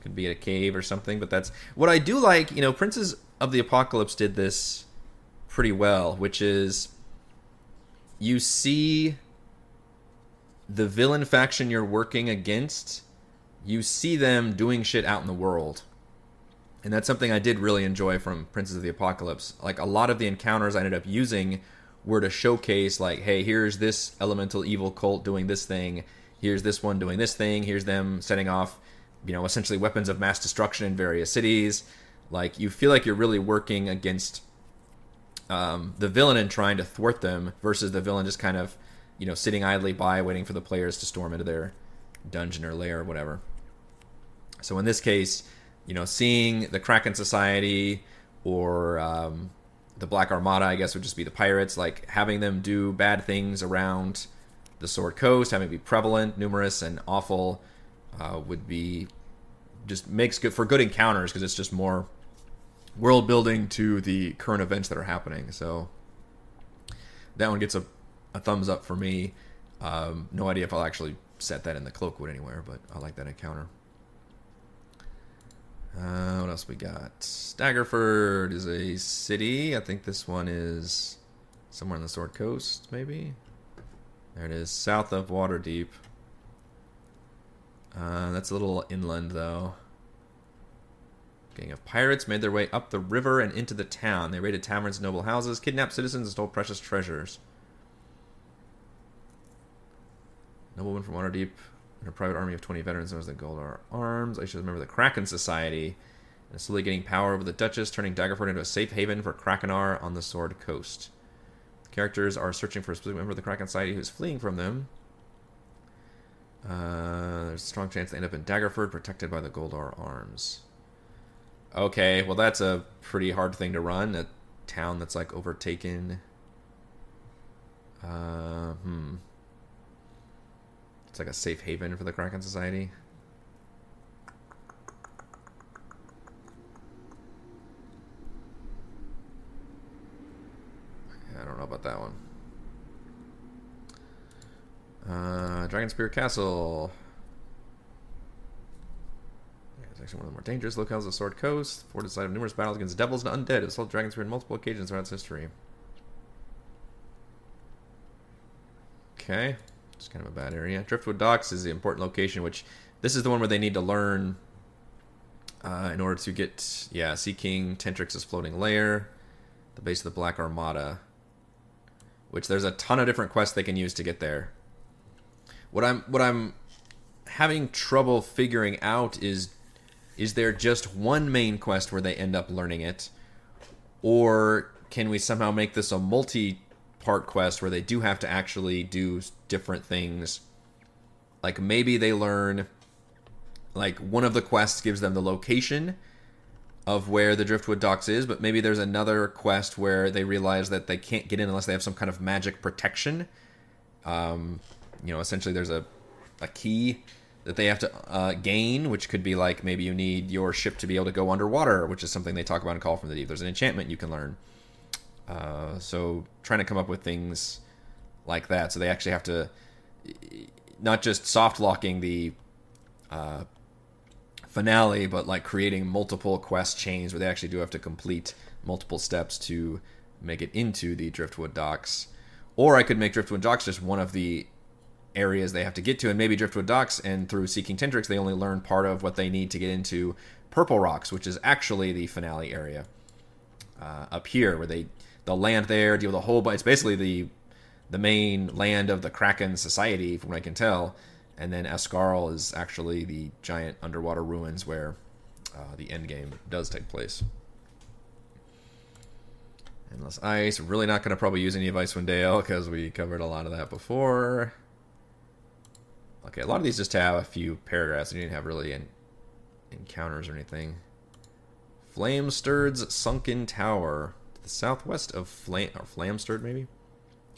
Could be at a cave or something, but that's what I do like. You know, Princes of the Apocalypse did this pretty well, which is you see the villain faction you're working against, you see them doing shit out in the world. And that's something I did really enjoy from Princes of the Apocalypse. Like a lot of the encounters I ended up using were to showcase like, hey, here's this elemental evil cult doing this thing, here's this one doing this thing, here's them setting off, you know, essentially weapons of mass destruction in various cities. Like you feel like you're really working against um, the villain and trying to thwart them versus the villain just kind of, you know, sitting idly by waiting for the players to storm into their dungeon or lair or whatever. So in this case, you know, seeing the Kraken Society or um, the Black Armada, I guess would just be the pirates, like having them do bad things around the Sword Coast, having it be prevalent, numerous, and awful, uh, would be just makes good for good encounters because it's just more world building to the current events that are happening. So that one gets a, a thumbs up for me. Um, no idea if I'll actually set that in the Cloakwood anywhere, but I like that encounter. Uh, what else we got? Daggerford is a city. I think this one is somewhere on the Sword Coast, maybe. There it is, south of Waterdeep. Uh, that's a little inland, though. Gang of pirates made their way up the river and into the town. They raided taverns and noble houses, kidnapped citizens, and stole precious treasures. Nobleman from Waterdeep and a private army of 20 veterans known as the Goldar Arms. I should remember the Kraken Society. And slowly gaining power over the Duchess, turning Daggerford into a safe haven for Krakenar on the Sword Coast. Characters are searching for a specific member of the Kraken Society who's fleeing from them. Uh, there's a strong chance they end up in Daggerford, protected by the Goldar Arms. Okay, well that's a pretty hard thing to run. A town that's like overtaken. Uh, hmm. It's like a safe haven for the Kraken Society. I don't know about that one. Uh, Dragonspear Castle. It's actually one of the more dangerous locales of Sword Coast. Fort is site of numerous battles against devils and undead. It's held Dragonspear on multiple occasions throughout its history. Okay. It's kind of a bad area. Driftwood Docks is the important location, which this is the one where they need to learn uh, in order to get, yeah, Sea King Tentrix's floating lair, the base of the Black Armada, which there's a ton of different quests they can use to get there. What I'm what I'm having trouble figuring out is is there just one main quest where they end up learning it, or can we somehow make this a multi part quest where they do have to actually do different things. Like maybe they learn like one of the quests gives them the location of where the driftwood docks is, but maybe there's another quest where they realize that they can't get in unless they have some kind of magic protection. Um, you know, essentially there's a a key that they have to uh, gain, which could be like maybe you need your ship to be able to go underwater, which is something they talk about in Call from the Deep. There's an enchantment you can learn. Uh, so trying to come up with things like that. So they actually have to not just soft locking the uh, finale, but like creating multiple quest chains where they actually do have to complete multiple steps to make it into the Driftwood docks. Or I could make Driftwood docks just one of the areas they have to get to, and maybe Driftwood docks and through Sea King Tentrix they only learn part of what they need to get into Purple Rocks, which is actually the finale area uh, up here, where they they'll land there, deal with a whole bunch. It's basically the the main land of the Kraken Society, from what I can tell. And then Ascarle is actually the giant underwater ruins where uh, the end game does take place. Endless Ice. Really not going to probably use any of Icewind Dale because we covered a lot of that before. Okay, a lot of these just have a few paragraphs. They didn't have really encounters or anything. Flamsterd's Sunken Tower the southwest of Flam or Flamsterd, maybe?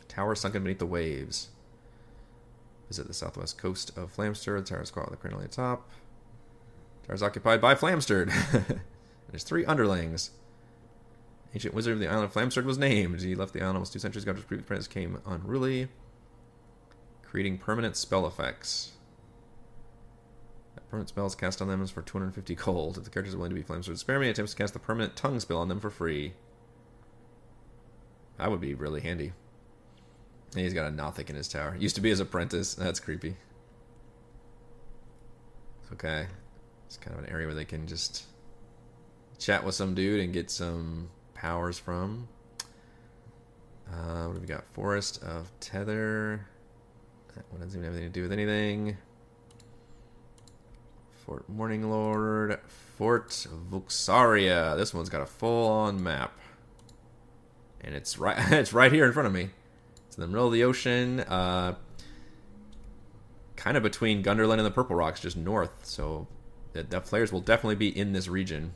Tower sunken beneath the waves. Visit the southwest coast of Flamsterd. Tower is called the crane on the top. Tower occupied by Flamsterd. <laughs> There's three underlings. Ancient wizard of the island of Flamsterd was named. He left the island almost two centuries ago after his previous apprentice came unruly. Creating permanent spell effects. That Permanent spells cast on them is for 250 gold. If the character is willing to be flames or spare me, attempts to cast the permanent tongue spell on them for free. That would be really handy. And he's got a Nothic in his tower. Used to be his apprentice. That's creepy. Okay. It's kind of an area where they can just chat with some dude and get some powers from. Uh, what have we got? Forest of Tethir. That one doesn't even have anything to do with anything. Fort Morning Lord. Fort Vuxaria. This one's got a full-on map. And it's right <laughs> it's right here in front of me. It's in the middle of the ocean. Uh, kind of between Gundarlun and the Purple Rocks, just north. So the, the players will definitely be in this region.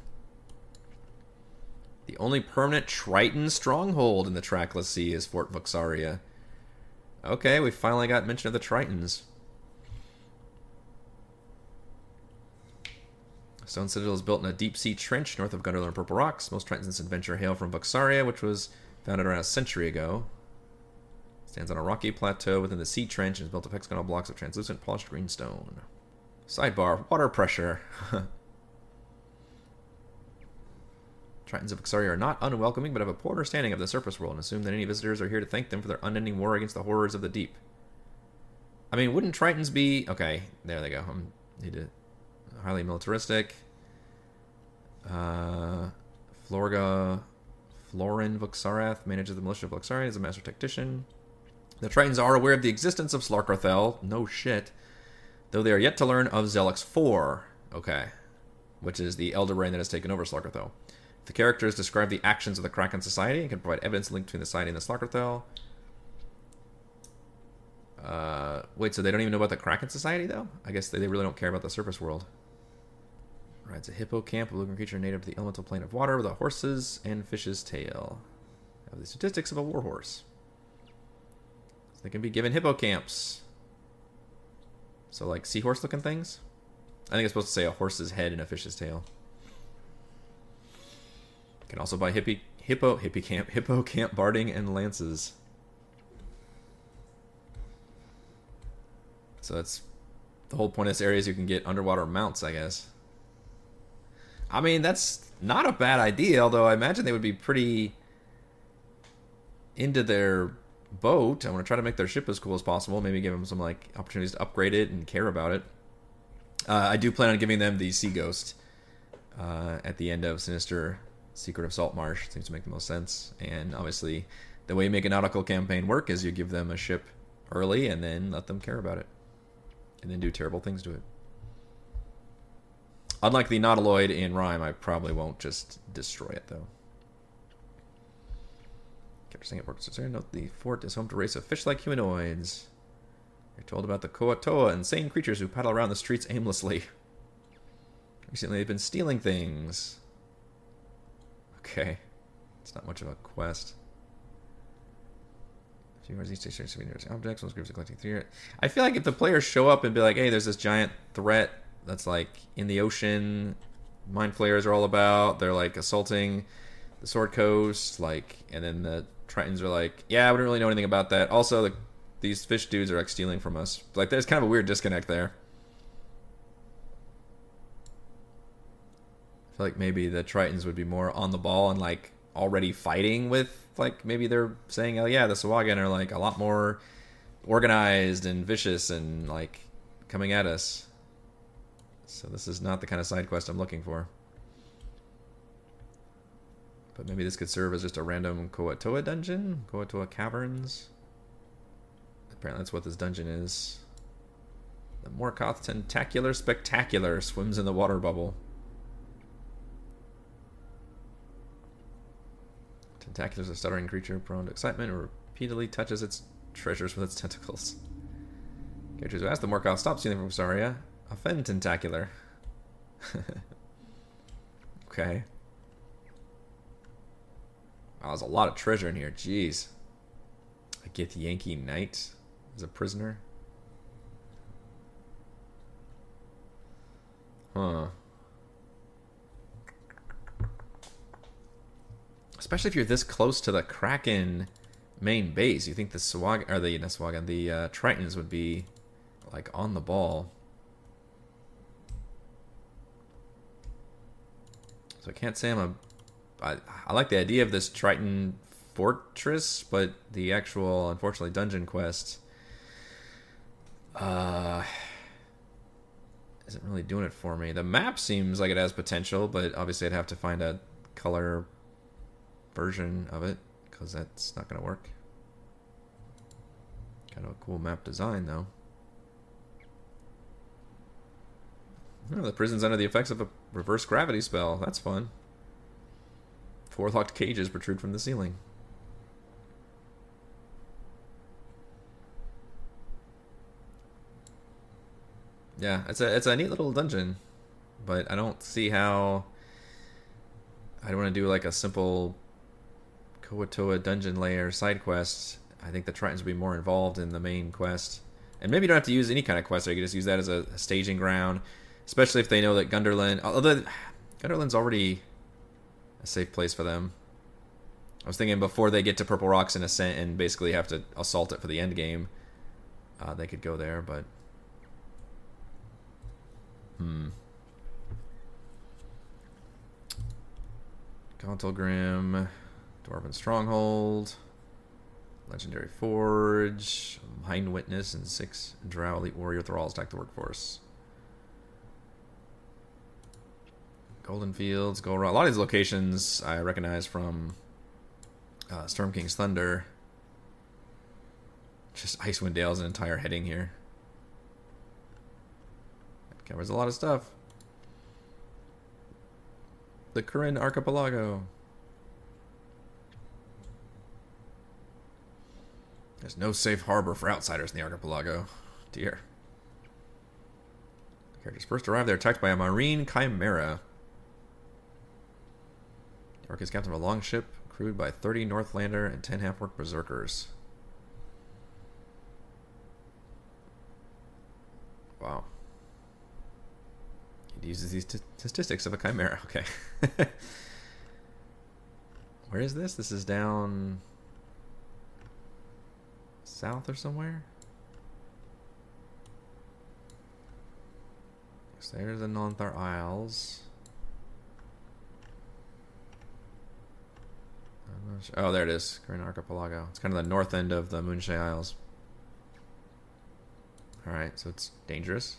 The only permanent Triton stronghold in the Trackless Sea is Fort Vuxaria. Okay, we finally got mention of the Tritons. Stone Citadel is built in a deep sea trench north of Gundarlun and Purple Rocks. Most Tritons in this adventure hail from Vuxaria, which was founded around a century ago. Stands on a rocky plateau within the sea trench and is built of hexagonal blocks of translucent polished green stone. Sidebar, water pressure. <laughs> Tritons of Vuxaria are not unwelcoming, but have a poor understanding of the surface world and assume that any visitors are here to thank them for their unending war against the horrors of the deep. I mean, wouldn't Tritons be... Okay, there they go. I need to... Highly militaristic. Uh, Florga... Florin Vuxarath manages the militia of Vuxaria as a master tactician. The Tritons are aware of the existence of Slarkrethel. No shit. Though they are yet to learn of Zelix 4. Okay. Which is the Elder Brain that has taken over Slarkrethel. The characters describe the actions of the Kraken Society and can provide evidence linked between the society and the Slarkrethel. Uh, wait, so they don't even know about the Kraken Society, though? I guess they, they really don't care about the surface world. It's a hippocamp, a living creature native to the elemental plane of water with a horse's and fish's tail. Have the statistics of a warhorse. So they can be given hippocamps. So, like seahorse looking things? I think it's supposed to say a horse's head and a fish's tail. You Can also buy hippie, hippo, hippie camp, <laughs> hippo camp barding and lances. So that's the whole point of this area is you can get underwater mounts, I guess. I mean, that's not a bad idea, although I imagine they would be pretty into their boat. I want to try to make their ship as cool as possible. Maybe give them some like opportunities to upgrade it and care about it. Uh, I do plan on giving them the Sea Ghost uh, at the end of Sinister Secret of Saltmarsh seems to make the most sense. And obviously, the way you make a nautical campaign work is you give them a ship early and then let them care about it, and then do terrible things to it. Unlike the Nautiloid in Rime, I probably won't just destroy it though. Capture Singapore Note the fort is home to a race of fish-like humanoids. You're told about the Kuo-toa, insane creatures who paddle around the streets aimlessly. <laughs> Recently, they've been stealing things. Okay. It's not much of a quest. A few objects. Most groups are collecting three. I feel like if the players show up and be like, "Hey, there's this giant threat that's like in the ocean. Mind flayers are all about. They're like assaulting the Sword Coast, like, and then the Tritons are like, "Yeah, I wouldn't really know anything about that." Also, the, these fish dudes are like stealing from us. Like, there's kind of a weird disconnect there. I feel like maybe the Tritons would be more on the ball and like already fighting with like maybe they're saying, oh yeah, the Sahuagin are like a lot more organized and vicious and like coming at us. So this is not the kind of side quest I'm looking for. But maybe this could serve as just a random Kuo-toa dungeon? Kuo-toa Caverns? Apparently that's what this dungeon is. The Morkoth Tentacular Spectacular swims in the water bubble. Tentacular is a stuttering creature prone to excitement who repeatedly touches its treasures with its tentacles. Characters who ask the Morkoth stop stealing from Saria offend Tentacular. <laughs> okay. Wow, there's a lot of treasure in here. Jeez. I get Yankee Knight as a prisoner. Huh. Especially if you're this close to the Kraken main base. You think the Swag or the not the uh, Tritons would be like on the ball. So I can't say I'm a. I, I like the idea of this Triton fortress, but the actual, unfortunately, dungeon quest uh, isn't really doing it for me. The map seems like it has potential, but obviously I'd have to find a color version of it because that's not going to work. Kind of a cool map design, though. Oh, the prison's under the effects of a reverse gravity spell. That's fun. Four locked cages protrude from the ceiling. Yeah, it's a it's a neat little dungeon, but I don't see how. I don't want to do like a simple Kuo-toa dungeon layer side quest. I think the Tritons would be more involved in the main quest, and maybe you don't have to use any kind of quest. You can just use that as a staging ground, especially if they know that Gundarlun. Although Gundarlun's already a safe place for them. I was thinking before they get to Purple Rocks and Ascent and basically have to assault it for the end game, uh, they could go there, but Hmm. Gauntlgrym, Dwarven Stronghold, Legendary Forge, Mind Witness, and six Drow Elite Warrior Thralls attack the workforce. Golden Fields, A lot of these locations I recognize from uh, Storm King's Thunder. Just Icewind Dale's an entire heading here. Covers a lot of stuff. The Korinn Archipelago. There's no safe harbor for outsiders in the archipelago. Dear. Characters first arrive, they're attacked by a marine chimera. York is captain of a long ship, crewed by 30 Northlander and 10 half-orc berserkers. Wow. It uses these statistics of a chimera. <laughs> Okay. Where is this? This is down south or somewhere. So there's the Nelanther Isles. Oh, there it is. Korinn Archipelago. It's kind of the north end of the Moonshae Isles. Alright, so it's dangerous.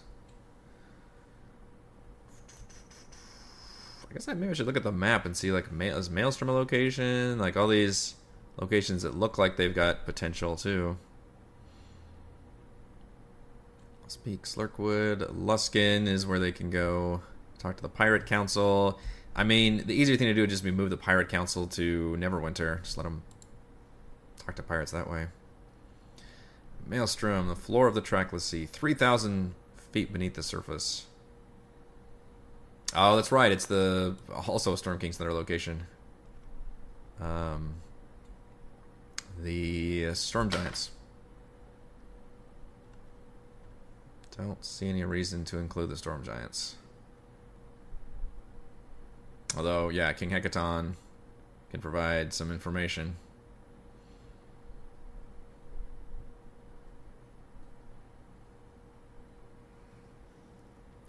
I guess I maybe should look at the map and see like is Maelstrom a location? Like all these locations that look like they've got potential too. Speak Slurkwood. Luskan is where they can go talk to the Pirate Council. I mean, the easier thing to do would just be move the Pirate Council to Neverwinter. Just let them talk to pirates that way. Maelstrom, the floor of the trackless sea, 3,000 feet beneath the surface. Oh, that's right. It's the also Storm King's Thunder location. Um, the Storm Giants. Don't see any reason to include the Storm Giants. Although, yeah, King Hekaton can provide some information.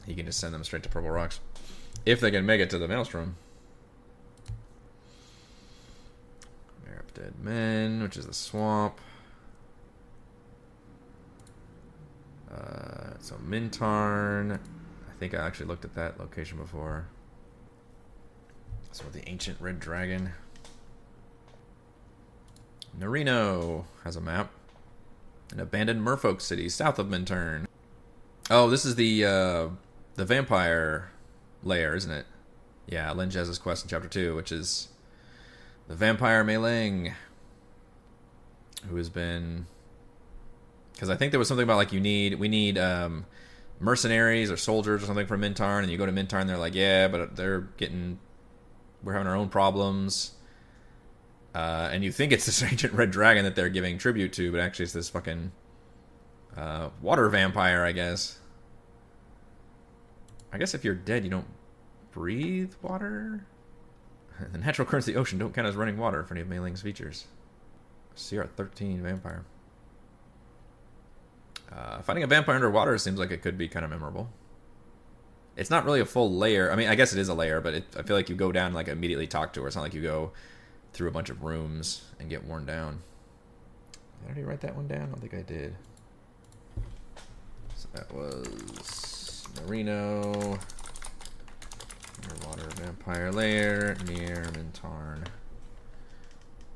He can just send them straight to Purple Rocks. If they can make it to the Maelstrom. Mare Dead Men, which is the swamp. Uh, so Mintarn. I think I actually looked at that location before. So the ancient red dragon. Narino has a map. An abandoned merfolk city south of Mintarn. Oh, this is the uh, the vampire layer, isn't it? Yeah, Lin Jez's quest in chapter two, which is the vampire Mei Ling, who has been because I think there was something about like you need we need um, mercenaries or soldiers or something from Mintarn, and you go to Mintarn, they're like, yeah, but they're getting we're having our own problems. Uh, and you think it's this <laughs> ancient red dragon that they're giving tribute to, but actually it's this fucking uh, water vampire, I guess. I guess if you're dead, you don't breathe water. <laughs> The natural currents of the ocean don't count as running water for any of Mei Ling's features. CR13 vampire. Uh, fighting a vampire underwater seems like it could be kind of memorable. It's not really a full layer. I mean, I guess it is a layer, but it, I feel like you go down and like immediately talk to her. It's not like you go through a bunch of rooms and get worn down. Did I already write that one down? I don't think I did. So that was Marino, underwater vampire layer near Mintarn.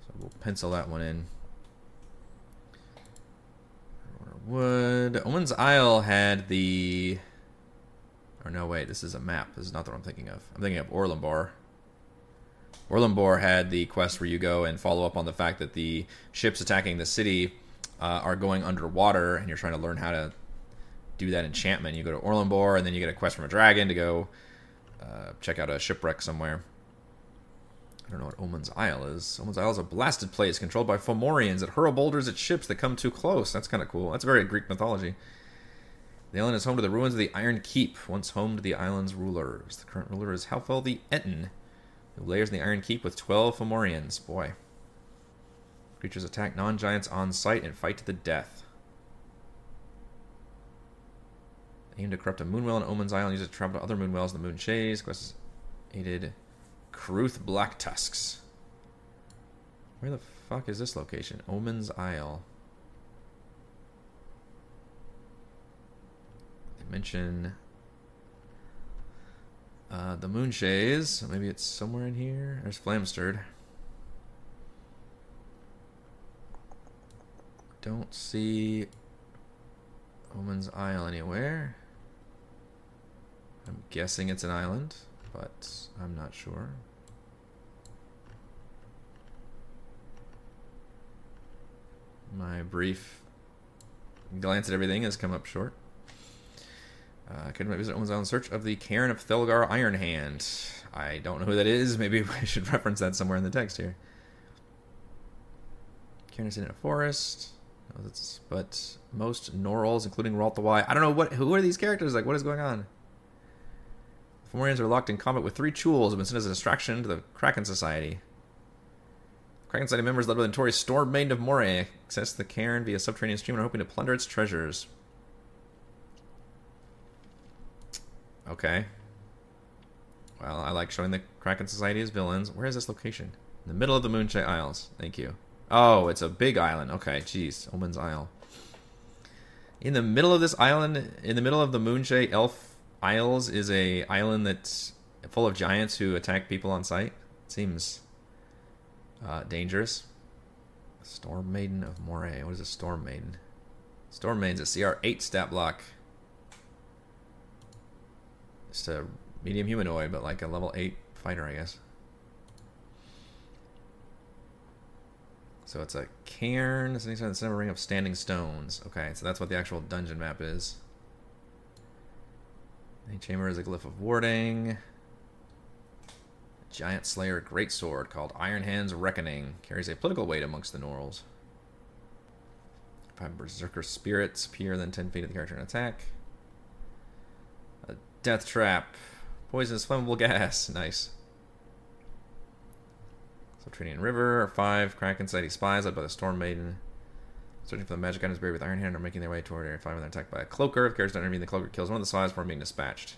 So we'll pencil that one in. Wood. Omen's Isle had the. Or no, wait, this is a map. This is not the one I'm thinking of. I'm thinking of Orlumbor. Orlumbor had the quest where you go and follow up on the fact that the ships attacking the city uh, are going underwater, and you're trying to learn how to do that enchantment. You go to Orlumbor, and then you get a quest from a dragon to go uh, check out a shipwreck somewhere. I don't know what Omen's Isle is. Omen's Isle is a blasted place controlled by Fomorians that hurl boulders at ships that come too close. That's kind of cool. That's very Greek mythology. The island is home to the ruins of the Iron Keep, once home to the island's rulers. The current ruler is Halfel the Ettin, who layers in the Iron Keep with 12 Fomorians. Boy. Creatures attack non giants on sight and fight to the death. Aim to corrupt a moonwell on Omen's Isle and use it to travel to other moonwells in the Moonshaes. Quest is aided Kruth Black Tusks. Where the fuck is this location? Omen's Isle. Mention uh, the Moonshaes. Maybe it's somewhere in here. There's Flamsterd. Don't see Omen's Isle anywhere. I'm guessing it's an island, but I'm not sure. My brief glance at everything has come up short. Uh, could visit Island in search of the Cairn of Thelgar Ironhand. I don't know who that is. <laughs> Maybe I should reference that somewhere in the text here. Cairn is in a forest. but most Norals, including Ralt the Y. I don't know what. Who are these characters? Like, what is going on? The Fomorians are locked in combat with three Chuuls have been sent as a distraction to the Kraken Society. Kraken Society members led by the notorious Storm Maiden of Moray access the cairn via subterranean stream and are hoping to plunder its treasures. Okay. Well, I like showing the Kraken Society as villains. Where is this location? In the middle of the Moonshae Isles. Thank you. Oh, it's a big island. Okay, jeez. Omen's Isle. In the middle of this island, in the middle of the Moonshae Elf Isles, is a island that's full of giants who attack people on sight. Seems uh, dangerous. Storm Maiden of Moray. What is a Storm Maiden? Storm Maiden's a CR8 stat block. Just a medium humanoid, but like a level 8 fighter, I guess. So it's a cairn. It's the center ring of standing stones. Okay, so that's what the actual dungeon map is. The chamber is a glyph of warding. Giant Slayer Greatsword called Iron Hand's Reckoning carries a political weight amongst the Norals. Five Berserker Spirits appear then 10 feet of the character and attack. Death Trap. Poisonous flammable gas. Nice. Subterranean River. Five Kraken Society spies led by the Storm Maiden. Searching for the magic items buried with Iron Hand are making their way toward Area 5 when they're attacked by a cloaker. If characters don't intervene, the cloaker kills one of the spies before being dispatched.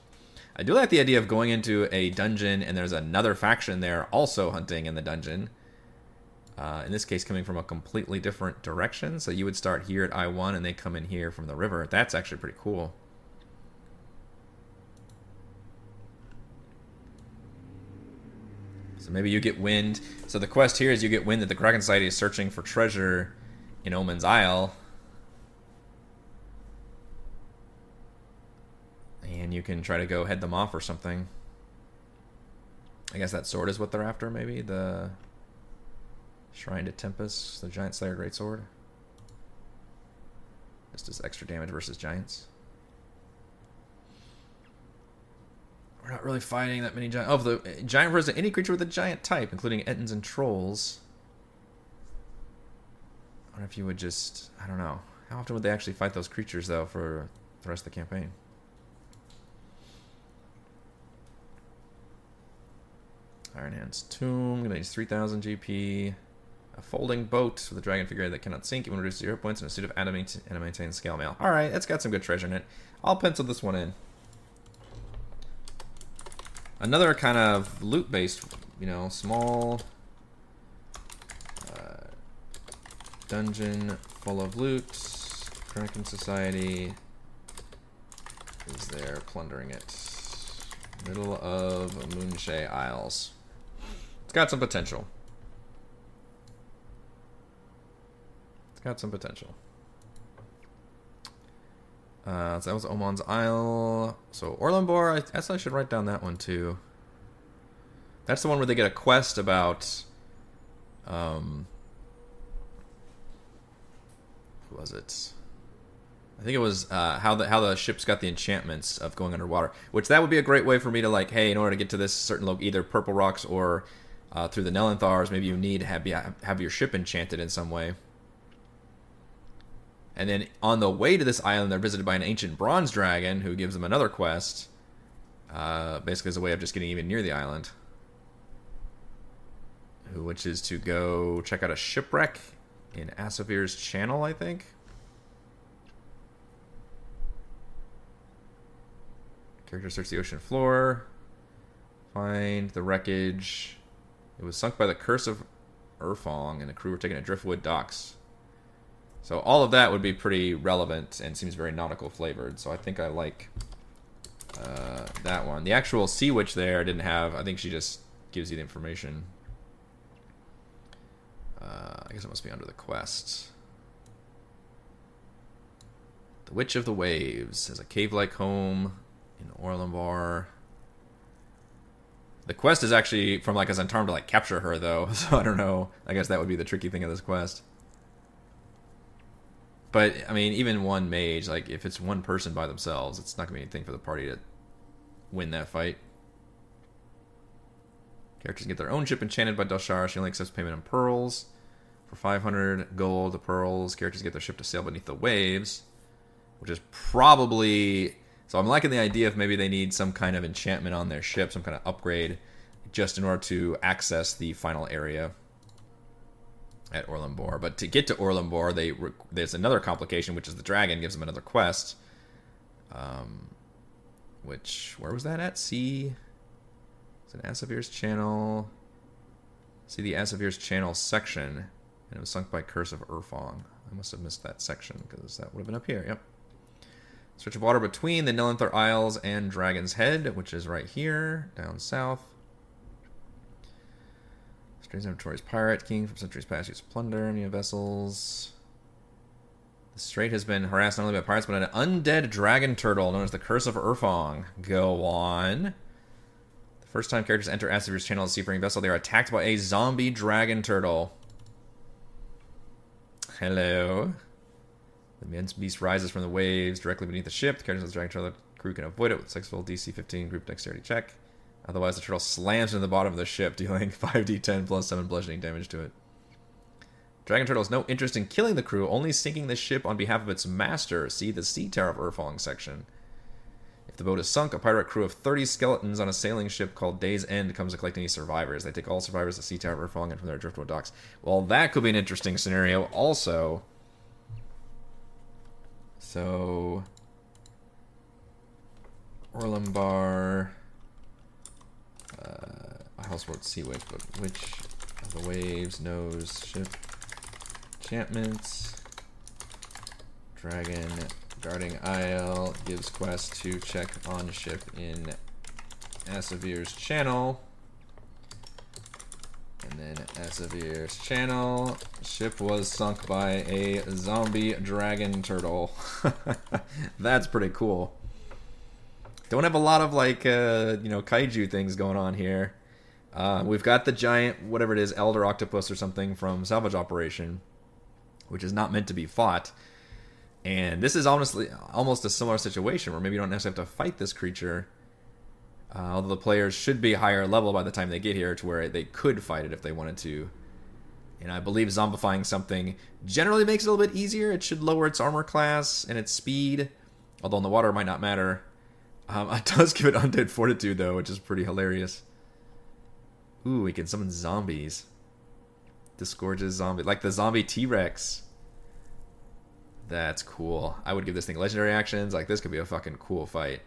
I do like the idea of going into a dungeon and there's another faction there also hunting in the dungeon. Uh, in this case, coming from a completely different direction. So you would start here at I-1 and they come in here from the river. That's actually pretty cool. So maybe you get wind. So the quest here is you get wind that the Kraken Society is searching for treasure in Omen's Isle. And you can try to go head them off or something. I guess that sword is what they're after, maybe? The Shrine to Tempest, the Giant Slayer Great Sword. Just as extra damage versus giants. We're not really fighting that many giant. Oh, the giant versus any creature with a giant type, including Ettins and trolls. I wonder if you would just. I don't know. How often would they actually fight those creatures, though, for the rest of the campaign? Ironhand's Tomb. Gonna use 3,000 GP. A folding boat with a dragon figure that cannot sink, even reduce zero points, and a suit of adamantine scale mail. Alright, it's got some good treasure in it. I'll pencil this one in. Another kind of loot-based, you know, small uh, dungeon full of loot. Kraken Society is there plundering it. Middle of Moonshae Isles. It's got some potential. It's got some potential. Uh, so that was Omen's Isle. So Orlumbor, I guess I should write down that one too. That's the one where they get a quest about. Um, who was it? I think it was uh, how the how the ships got the enchantments of going underwater, which that would be a great way for me to like, hey, in order to get to this certain location, either purple rocks or uh, through the Nelanthers, maybe you need to have have your ship enchanted in some way. And then on the way to this island, they're visited by an ancient bronze dragon who gives them another quest, uh, basically as a way of just getting even near the island. Which is to go check out a shipwreck in Asavir's Channel, I think. Character search the ocean floor. Find the wreckage. It was sunk by the curse of Urfong, and the crew were taken to Driftwood docks. So all of that would be pretty relevant and seems very nautical flavored. So I think I like uh, that one. The actual Sea Witch there didn't have. I think she just gives you the information. Uh, I guess it must be under the quest. The Witch of the Waves has a cave-like home in Orlumbor. The quest is actually from like a Zhentarim to like capture her though, <laughs> so I don't know. I guess that would be the tricky thing of this quest. But I mean, even one mage, like if it's one person by themselves, it's not gonna be anything for the party to win that fight. Characters get their own ship enchanted by Doshar. She only accepts payment in pearls. For 500 gold, the pearls, characters get their ship to sail beneath the waves, which is probably. So I'm liking the idea of maybe they need some kind of enchantment on their ship, some kind of upgrade, just in order to access the final area at Orlumbor. But to get to Orlumbor, they there's another complication, which is the dragon gives them another quest. Um, which where was that at? See, it's an Asavir's channel. See the Asavir's channel section, and it was sunk by Curse of Urfong. I must have missed that section because that would have been up here. Yep. Stretch of water between the Nelanther Isles and Dragon's Head, which is right here, down south. Strange Inventory's pirate king from centuries past used plunder enemy vessels. The strait has been harassed not only by pirates, but an undead dragon turtle known as the Curse of Urfong. Go on. The first time characters enter Asavir's channel as a seafaring vessel, they are attacked by a zombie dragon turtle. Hello. The immense beast rises from the waves directly beneath the ship. The characters of the dragon turtle crew can avoid it with successful DC 15 group dexterity check. Otherwise, the turtle slams into the bottom of the ship, <laughs> dealing 5d10 plus 7 bludgeoning damage to it. Dragon Turtle has no interest in killing the crew, only sinking the ship on behalf of its master. See the Sea Tower of Urfong section. If the boat is sunk, a pirate crew of 30 skeletons on a sailing ship called Day's End comes to collect any survivors. They take all survivors to Sea Tower of Urfong and from their driftwood docks. Well, that could be an interesting scenario also. So... Orlumbor Uh, house wrote Sea Witch, but which the waves knows ship enchantments? Dragon guarding Isle gives quest to check on ship in Asavir's channel. And then Asavir's channel. Ship was sunk by a zombie dragon turtle. <laughs> That's pretty cool. Don't have a lot of like uh, you know kaiju things going on here. Uh, we've got the giant whatever it is elder octopus or something from Salvage Operation, which is not meant to be fought. And this is honestly almost a similar situation where maybe you don't necessarily have to fight this creature. Uh, although the players should be higher level by the time they get here to where they could fight it if they wanted to. And I believe zombifying something generally makes it a little bit easier. It should lower its armor class and its speed, although in the water it might not matter. Um, <laughs> it does give it undead fortitude though, which is pretty hilarious. Ooh, we can summon zombies. Disgorges zombie, like the zombie T Rex. That's cool. I would give this thing legendary actions. Like this could be a fucking cool fight.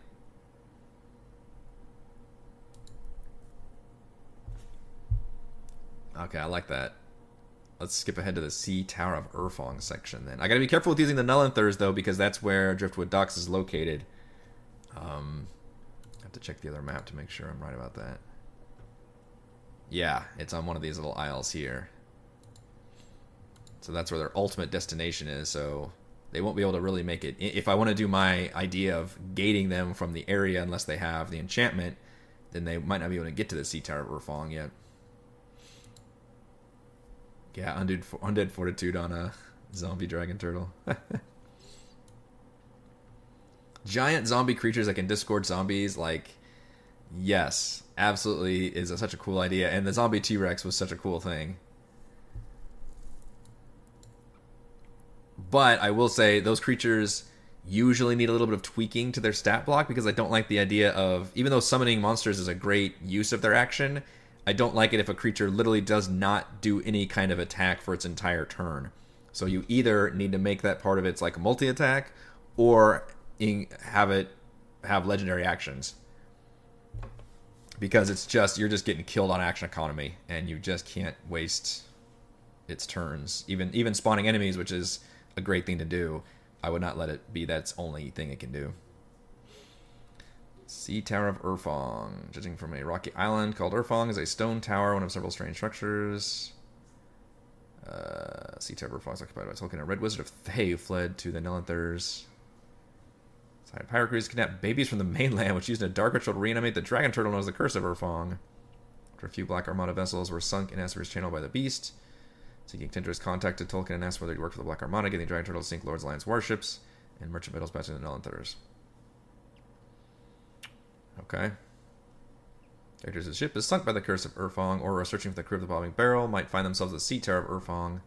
Okay, I like that. Let's skip ahead to the Sea Tower of Urfong section then. I gotta be careful with using the Nelanthers though, because that's where Driftwood Docks is located. Um, I have to check the other map to make sure I'm right about that. Yeah, it's on one of these little isles here. So that's where their ultimate destination is, so they won't be able to really make it. If I want to do my idea of gating them from the area unless they have the enchantment, then they might not be able to get to the Sea Tower we're Urfong yet. Yeah, undead, undead fortitude on a zombie dragon turtle. <laughs> Giant zombie creatures that can discord zombies, like, yes, absolutely is a, such a cool idea. And the zombie T Rex was such a cool thing. But I will say, those creatures usually need a little bit of tweaking to their stat block because I don't like the idea of, even though summoning monsters is a great use of their action, I don't like it if a creature literally does not do any kind of attack for its entire turn. So you either need to make that part of its like a multi attack, or have it have legendary actions. Because it's just you're just getting killed on action economy, and you just can't waste its turns. Even even spawning enemies, which is a great thing to do, I would not let it be that's only thing it can do. Sea Tower of Urfong. Judging from a rocky island called Urfong is a stone tower, one of several strange structures. Uh, sea Tower of Urfong is occupied by Tolkien, a red wizard of Thay fled to the Nelanthers. Pirate crews kidnapped babies from the mainland, which used a dark ritual to reanimate the dragon turtle known as the Curse of Urfong. After a few Black Armada vessels were sunk in Asavir's channel by the beast, Sea King Tindris contacted Tolkien and asked whether he'd work for the Black Armada, getting the dragon turtle to sink Lord's Alliance warships and merchant vessels back to the Nelanthers. Okay. Characters' ship is sunk by the curse of Urfong, or are searching for the crew of the bobbing barrel, might find themselves at the sea tower of Urfong.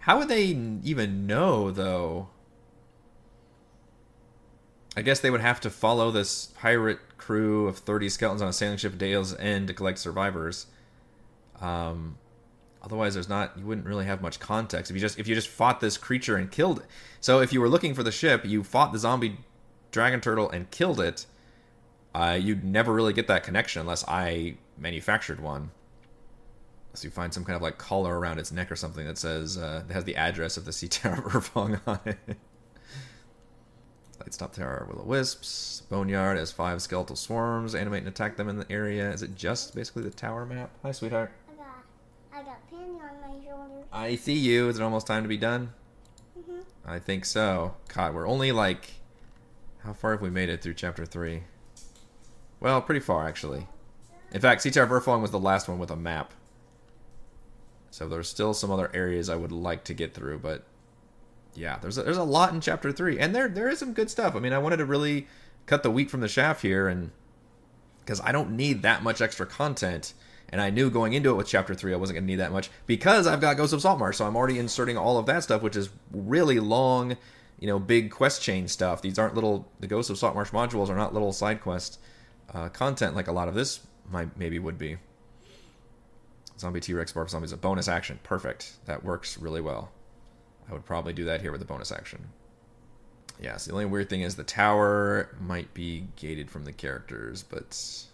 How would they even know, though? I guess they would have to follow this pirate crew of 30 skeletons on a sailing ship at Day's End to collect survivors. Um, otherwise, there's not you wouldn't really have much context if you just if you just fought this creature and killed it. So if you were looking for the ship, you fought the zombie dragon turtle and killed it uh, you'd never really get that connection unless I manufactured one. Unless you find some kind of like collar around its neck or something that says uh, that has the address of the Sea Tower <laughs> of on it. Light Stop Tower Will o Wisps. Boneyard has five skeletal swarms. Animate and attack them in the area. Is it just basically the tower map? Hi, sweetheart. I got, I got Penny on my shoulder. I see you. Is it almost time to be done? Mm-hmm. I think so. God, we're only like. How far have we made it through chapter 3? Well, pretty far, actually. In fact, of Urfong was the last one with a map. So there's still some other areas I would like to get through, but yeah, there's a, there's a lot in chapter three, and there there is some good stuff. I mean, I wanted to really cut the wheat from the chaff here, and because I don't need that much extra content, and I knew going into it with chapter three I wasn't going to need that much because I've got Ghosts of Saltmarsh, so I'm already inserting all of that stuff, which is really long, you know, big quest chain stuff. These aren't little the Ghosts of Saltmarsh modules are not little side quest uh, content like a lot of this might maybe would be. Zombie T Rex Barf Zombie is a bonus action. Perfect. That works really well. I would probably do that here with a bonus action. Yeah, so the only weird thing is the tower might be gated from the characters, but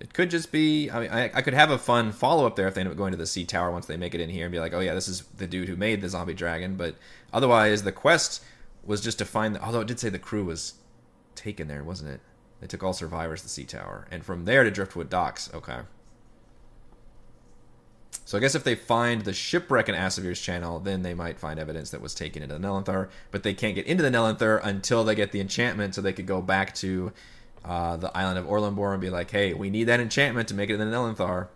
it could just be. I mean, I, I could have a fun follow up there if they end up going to the sea tower once they make it in here and be like, oh yeah, this is the dude who made the zombie dragon. But otherwise, the quest was just to find. The, although it did say the crew was taken there, wasn't it? They took all survivors to the sea tower, and from there to Driftwood Docks. Okay. So I guess if they find the shipwreck in Asavir's channel, then they might find evidence that was taken into the Nelanther. But they can't get into the Nelanther until they get the enchantment, so they could go back to uh, the island of Orlumbor and be like, "Hey, we need that enchantment to make it in the Nelanther."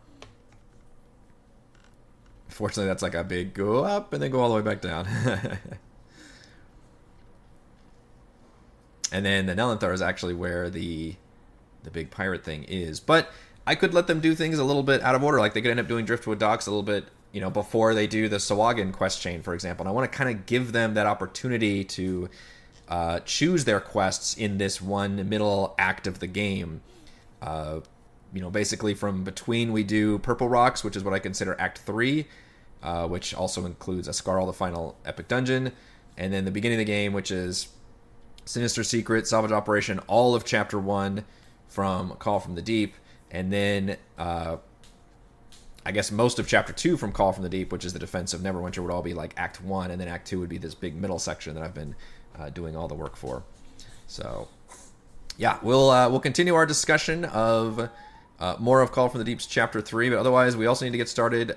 Fortunately, that's like a big go up and then go all the way back down. <laughs> and then the Nelanther is actually where the the big pirate thing is. But I could let them do things a little bit out of order, like they could end up doing Driftwood Docks a little bit, you know, before they do the Sahuagin quest chain, for example. And I want to kind of give them that opportunity to uh, choose their quests in this one middle act of the game. Uh, you know, basically from between we do Purple Rocks, which is what I consider Act Three, uh, which also includes Ascarle, the final epic dungeon, and then the beginning of the game, which is Sinister Secret, Salvage Operation, all of Chapter 1 from Call from the Deep, and then uh, I guess most of Chapter 2 from Call from the Deep, which is the defense of Neverwinter, would all be like Act 1, and then Act 2 would be this big middle section that I've been uh, doing all the work for. So, yeah, we'll uh, we'll continue our discussion of uh, more of Call from the Deep's Chapter 3, but otherwise, we also need to get started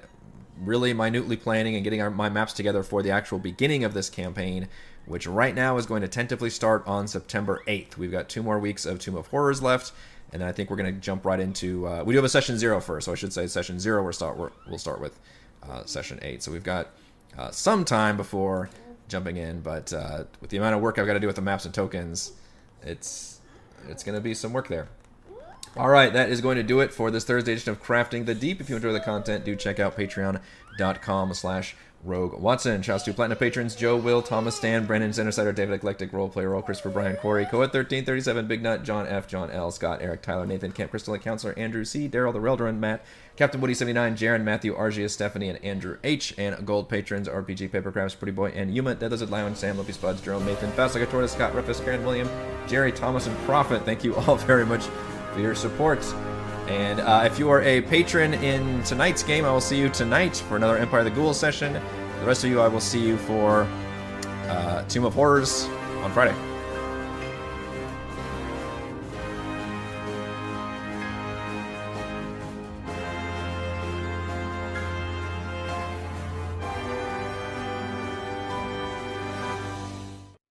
really minutely planning and getting our, my maps together for the actual beginning of this campaign, which right now is going to tentatively start on September 8th. We've got two more weeks of Tomb of Horrors left, and then I think we're going to jump right into. Uh, we do have a session zero first, so I should say session zero. We'll start. We'll start with uh, session eight. So we've got uh, some time before jumping in, but uh, with the amount of work I've got to do with the maps and tokens, it's it's going to be some work there. All right, that is going to do it for this Thursday edition of Crafting the Deep. If you enjoy the content, do check out patreon.com slash Rogue Watson. Shouts to Platinum patrons Joe, Will, Thomas, Stan, Brandon, Zendersider, David Eclectic, Roleplayer Roll, Christopher, Brian, Corey, Coed 1337, Big Nut, John F, John L, Scott, Eric, Tyler, Nathan, Camp Crystal, and Counselor, Andrew C, Daryl, the Relderin, Matt, Captain Woody 79, Jaron, Matthew, Argia, Stephanie, and Andrew H. And gold patrons RPG Paper Papercrafts, Pretty Boy, and Yuma, Dead Lizard Lion, Sam, Lippy Spuds, Jerome, Nathan, Fast Like a Tortoise, Scott, Rufus, Karen, William, Jerry, Thomas, and Prophet. Thank you all <laughs> very much for your support. And uh, if you are a patron in tonight's game, I will see you tonight for another Empire of the Ghouls session. The rest of you, I will see you for uh, Tomb of Horrors on Friday.